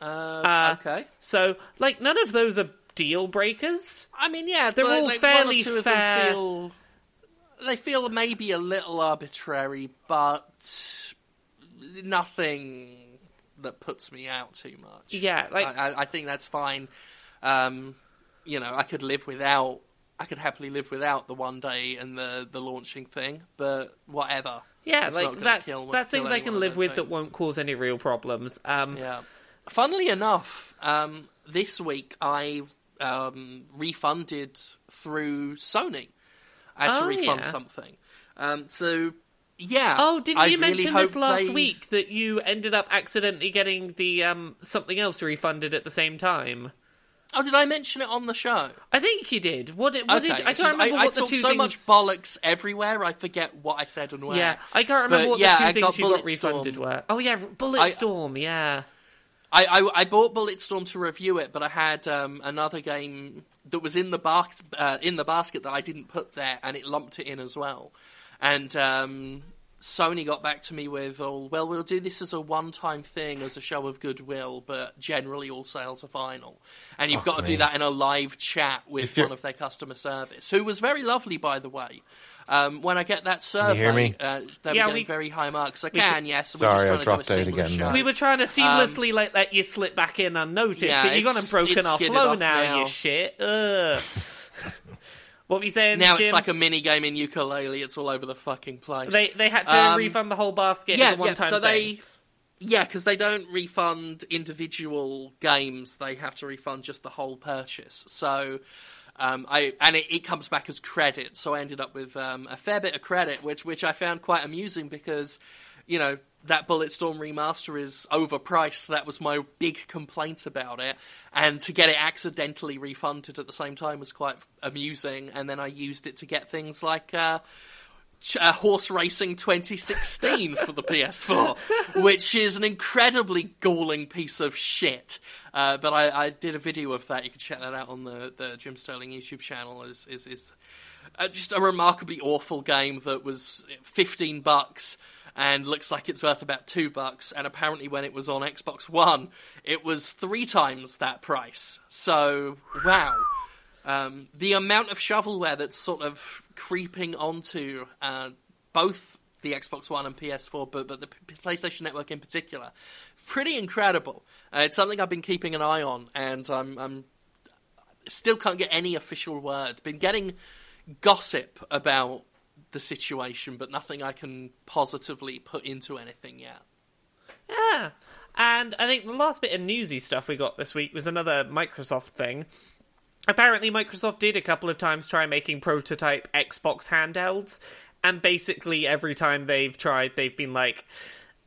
Uh, Uh, okay. So, like, none of those are deal breakers. I mean, yeah, They're all like, fairly one or two of fair. feel they feel maybe a little arbitrary, but nothing that puts me out too much. Yeah, like- I, I, think that's fine. Um, you know, I could live without. I could happily live without the one day and the the launching thing, but whatever. Yeah, It's like that. kill- that kill things I can live with think. that won't cause any real problems. Um, Yeah. Funnily enough, um, this week I um, refunded through Sony. I had Oh, to refund yeah. something. Um, so, yeah. Oh, didn't I you really mention this last they- week that you ended up accidentally getting the um, something else refunded at the same time? Oh, did I mention it on the show? I think you did. What did, what okay, did I can't remember I, what I the talk two so things. much bollocks everywhere, I forget what I said and where. yeah, I can't remember But, what yeah, the two I things got you got refunded were. Oh yeah, Bullet I- Storm. Yeah. I, I, I bought Bulletstorm to review it, but I had um, another game that was in the bas- uh, in the basket that I didn't put there, and it lumped it in as well. And um, Sony got back to me with, "Oh, well, we'll do this as a one-time thing, as a show of goodwill, but generally all sales are final." And you've Fuck got to do that in a live chat with one of their customer service, who was very lovely, by the way. Um, when I get that survey, hear me? Uh, they're Yeah, getting we- very high marks. I can, could- yes. We're Sorry, just I trying to do a dropped out again show. We were trying to seamlessly like let you slip back in unnoticed, Um, Yeah, but you've gone and broken it's our flow off now, now. you shit. What were you saying? Now Jim? it's like a mini game in ukulele. It's all over the fucking place. They they had to Um, refund the whole basket yeah, as a yeah. So thing. they, yeah, because they don't refund individual games. They have to refund just the whole purchase. So, um, I and it, it comes back as credit. So I ended up with um, a fair bit of credit, which which I found quite amusing because, you know. That Bulletstorm remaster is overpriced. That was my big complaint about it. And to get it accidentally refunded at the same time was quite amusing. And then I used it to get things like uh, uh, Horse Racing 2016 for the PS4, which is an incredibly galling piece of shit. Uh, but I, I did a video of that. You can check that out on the, the Jim Sterling YouTube channel. Is is, is uh, just a remarkably awful game that was 15 bucks and looks like it's worth about two bucks. And apparently, when it was on Xbox One, it was three times that price. So wow. Um, the amount of shovelware that's sort of creeping onto uh, both the Xbox One and PS4, but, but the PlayStation Network in particular, pretty incredible. Uh, it's something I've been keeping an eye on, and I'm, I'm still can't get any official word. Been getting gossip about the situation, but nothing I can positively put into anything yet. Yeah. And I think the last bit of newsy stuff we got this week was another Microsoft thing. Apparently, Microsoft did a couple of times try making prototype Xbox handhelds, and basically every time they've tried, they've been like,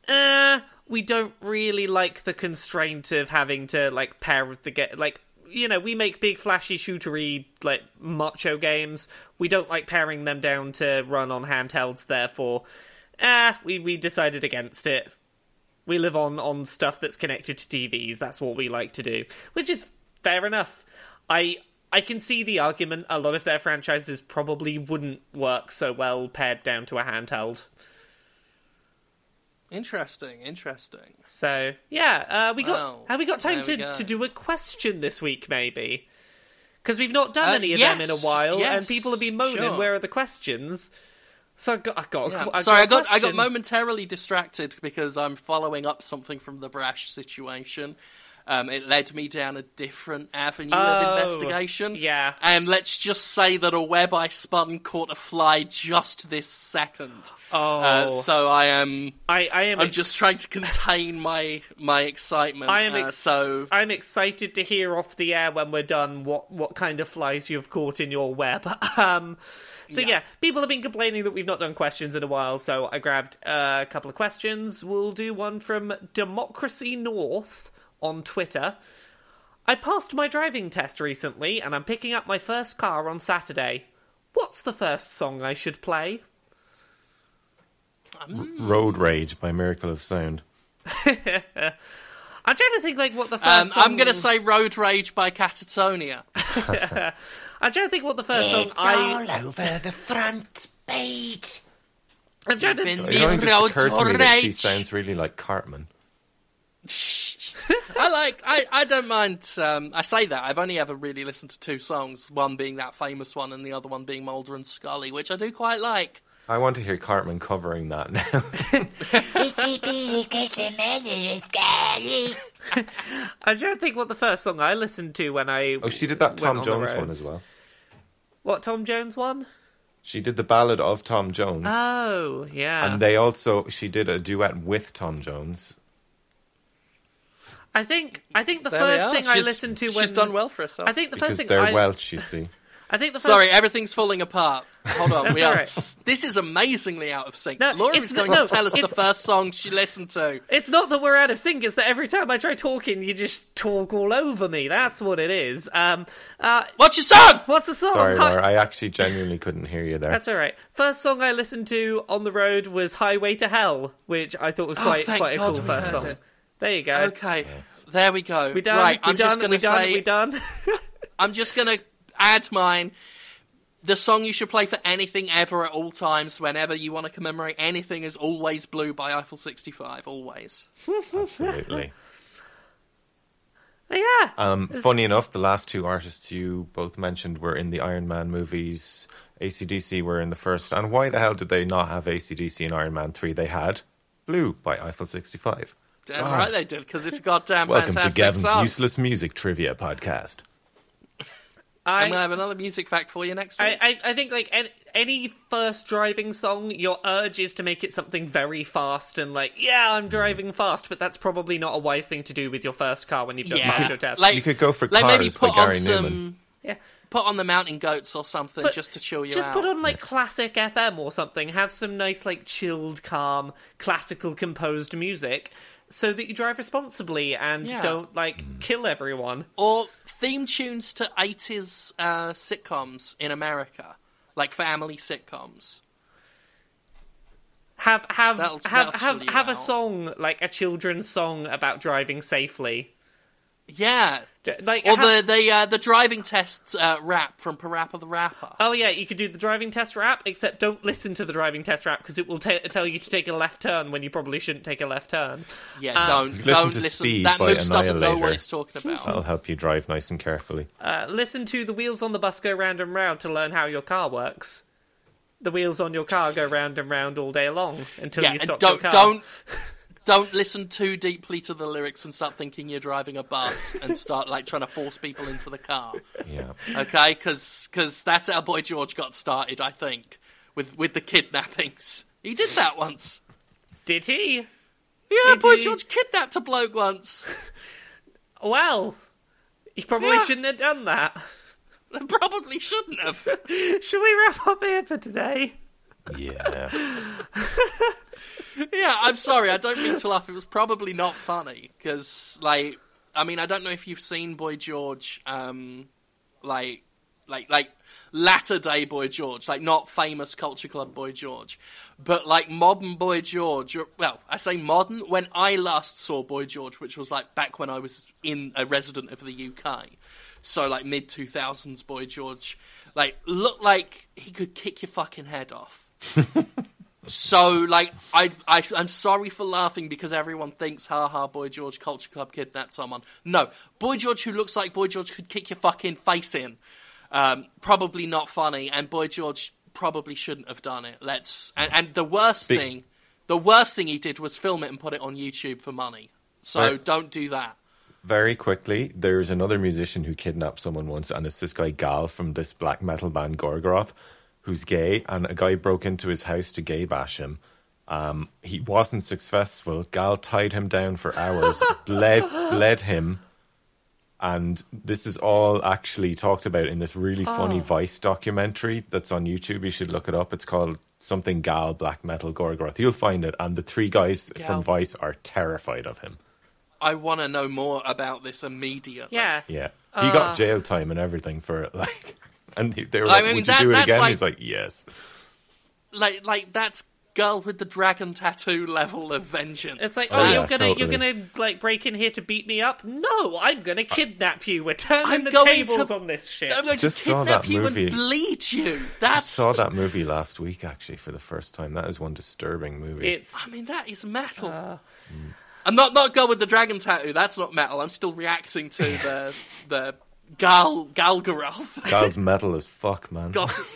uh, we don't really like the constraint of having to like pair with the get like you know we make big flashy shootery like macho games. We don't like pairing them down to run on handhelds therefore ah we we decided against it. We live on on stuff that's connected to TVs that's what we like to do which is fair enough. I i can see the argument. A lot of their franchises probably wouldn't work so well paired down to a handheld Interesting, interesting. So yeah, uh, we got Well, have we got time to, go. to do a question this week maybe? Because we've not done Uh, any of them in a yes, while, and people have been moaning. sure. Where are the questions? So I got, I got, Yeah. I Sorry, I a got I got momentarily distracted because I'm following up something from the Brash situation. Um, it led me down a different avenue Oh, of investigation. yeah. And let's just say that a web I spun caught a fly just this second. Oh, Uh, so I am. I, I am. I'm ex- just trying to contain my my excitement. I am uh, so I'm excited to hear off the air when we're done what what kind of flies you have caught in your web. Um, so yeah. Yeah. people have been complaining that we've not done questions in a while, so I grabbed uh, a couple of questions. We'll do one from Democracy North on Twitter. I passed my driving test recently, and I'm picking up my first car on Saturday. What's the first song I should play? Road Rage by Miracle of Sound. I'm trying to think like what the first. um, I'm going to say "Road Rage" by Catatonia. I'm trying to think what the first song I. over the front page. I'm trying to. Been It only the just road occurred to me to that she rage. sounds really like Cartman. I like. I, I don't mind. Um, I say that I've only ever really listened to two songs. One being that famous one, and the other one being Mulder and Scully, which I do quite like. I want to hear Cartman covering that now. I don't think what the first song I listened to when I. oh, she did that went Tom on Jones one as well. What Tom Jones one? She did the ballad of Tom Jones. Oh, yeah. and they also she did a duet with Tom Jones. I think I think the There first are. thing I listened to when she's done well for herself. I think the Because first thing they're I, Welsh, you see. I think the first Sorry, everything's falling apart. Hold on, we are. alright. This is amazingly out of sync. No, Laura is going no, to tell us the first song she listened to. It's not that we're out of sync. It's that every time I try talking, you just talk all over me. That's what it is. Um, uh, What's your song? what's the song? Sorry, Hi- Laura, I actually genuinely couldn't hear you there. That's all right. First song I listened to on the road was "Highway to Hell," which I thought was Oh, quite thank quite a cool first song. it. There you go. Okay, there we go. We done. Right, we I'm done. just going to say. We done. I'm just going to add mine. The song you should play for anything ever at all times, whenever you want to commemorate anything, is "Always Blue" by Eiffel 65. Always. Absolutely. yeah. Um, funny enough, the last two artists you both mentioned were in the Iron Man movies. ACDC were in the first. And why the hell did they not have ACDC in Iron Man 3? They had Blue by Eiffel 65. Damn God. right they did, because it's a goddamn Welcome to fantastic Gavin's song. Useless Music Trivia Podcast. I'm going to have another music fact for you next week. I, I, I think like any, any first driving song, your urge is to make it something very fast and like, yeah, I'm hmm. driving fast, but that's probably not a wise thing to do with your first car when you've just Yeah. passed your test. Like- You could go for like Cars maybe by put on Gary some. Yeah. Put on the Mountain Goats or something But just to chill you just out. put on like classic FM or something. Have some nice like chilled, calm, classical composed music, so that you drive responsibly and Yeah. don't like kill everyone. Or theme tunes to 80s uh, sitcoms in America, like family sitcoms. Have have That'll- have that'll have, chill you have a out. song like a children's song about driving safely. Yeah. Like Or have- the the uh, the driving test uh, rap from Parappa the Rapper. Oh yeah, you could do the driving test rap, except don't listen to the driving test rap because it will ta tell you to take a left turn when you probably shouldn't take a left turn. yeah, uh, don't Listen don't to listen. Speed that by moose doesn't know what it's talking about. That'll help you drive nice and carefully. Uh, listen to the wheels on the bus go round and round to learn how your car works. The wheels on your car go round and round all day long until yeah, you and stop don't your car. don't don't listen too deeply to the lyrics and start thinking you're driving a bus and start like trying to force people into the car. Yeah. Okay, because that's how Boy George got started. I think with with the kidnappings. He did that once. Did he? Yeah, Did Boy he? George kidnapped a bloke once. Well, he probably Yeah. shouldn't have done that. Probably shouldn't have. Should we wrap up here for today? Yeah. Yeah, I'm sorry. I don't mean to laugh. It was probably not funny because, like, I mean, I don't know if you've seen Boy George, um, like, like, like latter day Boy George, like not famous Culture Club Boy George, but like modern Boy George. Well, I say modern. When I last saw Boy George, which was like back when I was in a resident of the UK, so like mid two thousands Boy George, like looked like he could kick your fucking head off. So, like, I, I, I'm sorry for laughing because everyone thinks, ha ha, Boy George Culture Club kidnapped someone. No, Boy George, who looks like Boy George, could kick your fucking face in. Um, probably not funny, and Boy George probably shouldn't have done it. Let's, and, and the worst Big- thing, the worst thing he did was film it and put it on YouTube for money. So Right. don't do that. very quickly, there's another musician who kidnapped someone once, and it's this guy Gaahl from this black metal band Gorgoroth, who's gay, and a guy broke into his house to gay bash him. Um, he wasn't successful. Gaahl tied him down for hours, bled bled him, and this is all actually talked about in this really funny Vice documentary that's on YouTube. You should look it up. It's called something Gaahl Black Metal Gorgoroth. You'll find it, and the three guys Gaahl. from Vice are terrified of him. I want to know more about this immediately. Yeah. Yeah, he got jail time and everything for it. Like, and they were I like, mean, "Would that- you do it that's again?" like- He's like, "Yes." like like that's girl with the dragon tattoo level of vengeance. It's like, Oh, oh, yeah, you're gonna totally. you're gonna like break in here to beat me up? No, I'm gonna kidnap you. We're turning I'm the going tables to- on this shit. I'm going Just to saw kidnap that you movie. and bleed you. That's I saw that movie last week actually for the first time. That is one disturbing movie. It's I mean, that is metal. Uh. I'm not not go with the dragon tattoo. That's not metal. I'm still reacting to the the Gaahl Galgaroth. Gaahl's metal as fuck, man.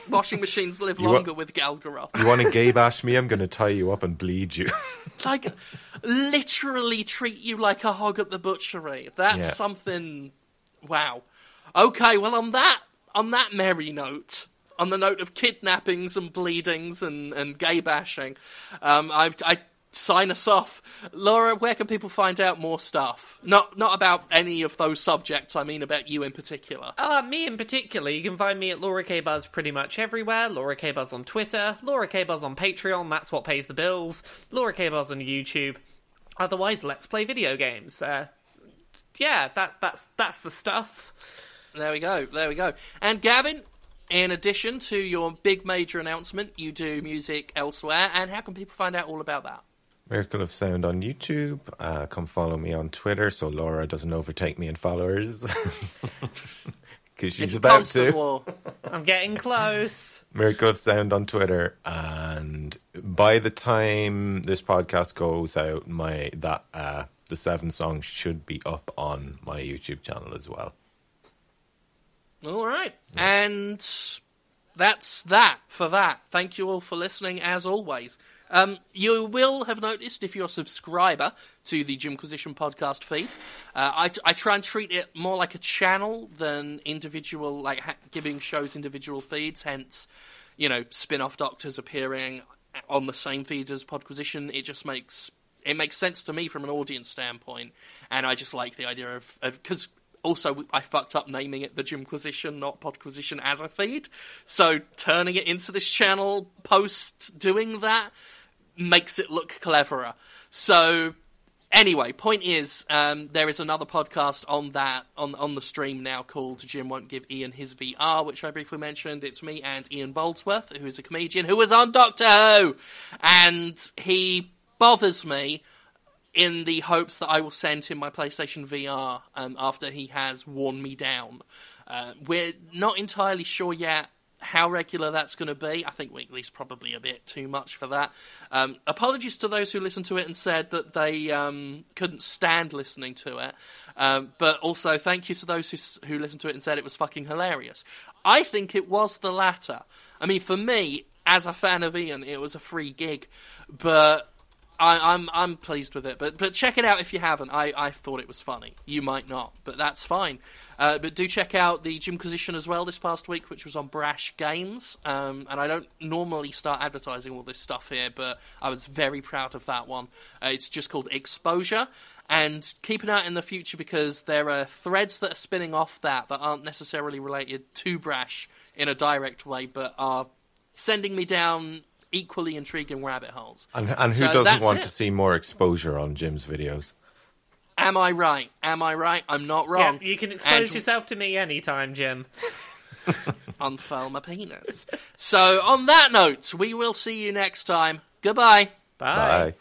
Washing machines live You wa- longer with Galgaroth. You want to gay bash me? I'm going to tie you up and bleed you. Like, literally treat you like a hog at the butchery. That's Yeah. something. Wow. Okay, well on that on that merry note, on the note of kidnappings and bleedings and and gay bashing, um, I. I Sign us off, Laura. Where can people find out more stuff? Not not about any of those subjects. I mean about you in particular. Uh, me in particular, you can find me at Laura K Buzz pretty much everywhere. Laura K Buzz on Twitter, Laura K Buzz on Patreon, that's what pays the bills. Laura K Buzz on YouTube. Otherwise, let's play video games. Uh, yeah, that that's that's the stuff. There we go. There we go. And Gavin, in addition to your big major announcement, you do music elsewhere. And how can people find out all about that? Miracle of Sound on YouTube. Uh, come follow me on Twitter so Laura doesn't overtake me in followers. Because she's It's about to. war. I'm getting close. Miracle of Sound on Twitter. And by the time this podcast goes out, my that uh, the seven songs should be up on my YouTube channel as well. All right. And that's that for that. Thank you all for listening, as always. Um, you will have noticed if you're a subscriber to the Jimquisition podcast feed, uh, I, I try and treat it more like a channel than individual, like ha- giving shows individual feeds. Hence, you know, spin-off doctors appearing on the same feed as Podquisition. It just makes it makes sense to me from an audience standpoint, and I just like the idea of because also I fucked up naming it the Jimquisition, not Podquisition as a feed. So turning it into this channel post doing that makes it look cleverer. So anyway, point is, um, there is another podcast on that on on the stream now called Jim won't give Ian his VR, which I briefly mentioned. It's me and Ian Boldsworth, who is a comedian who was on Doctor Who, and he bothers me in the hopes that I will send him my PlayStation VR um, after he has worn me down. Uh, we're not entirely sure yet how regular that's going to be. I think weekly's probably a bit too much for that. Um, apologies to those who listened to it and said that they um, couldn't stand listening to it. Um, but also, thank you to those who, who listened to it and said it was fucking hilarious. I think it was the latter. I mean, for me, as a fan of Ian, it was a free gig, but I, I'm I'm pleased with it, but but check it out if you haven't. I, I thought it was funny. You might not, but that's fine. Uh, but do check out the Jimquisition as well this past week, which was on Brash Games. Um, and I don't normally start advertising all this stuff here, but I was very proud of that one. Uh, it's just called Exposure, and keep an eye out in the future because there are threads that are spinning off that that aren't necessarily related to Brash in a direct way, but are sending me down equally intriguing rabbit holes. And, and who So doesn't want it. to see more exposure on Jim's videos? Am I right? Am I right? I'm not Yeah, wrong. you can expose And yourself to me anytime, Jim. unfurl my penis. so, on that note, we will see you next time. Goodbye. Bye. Bye.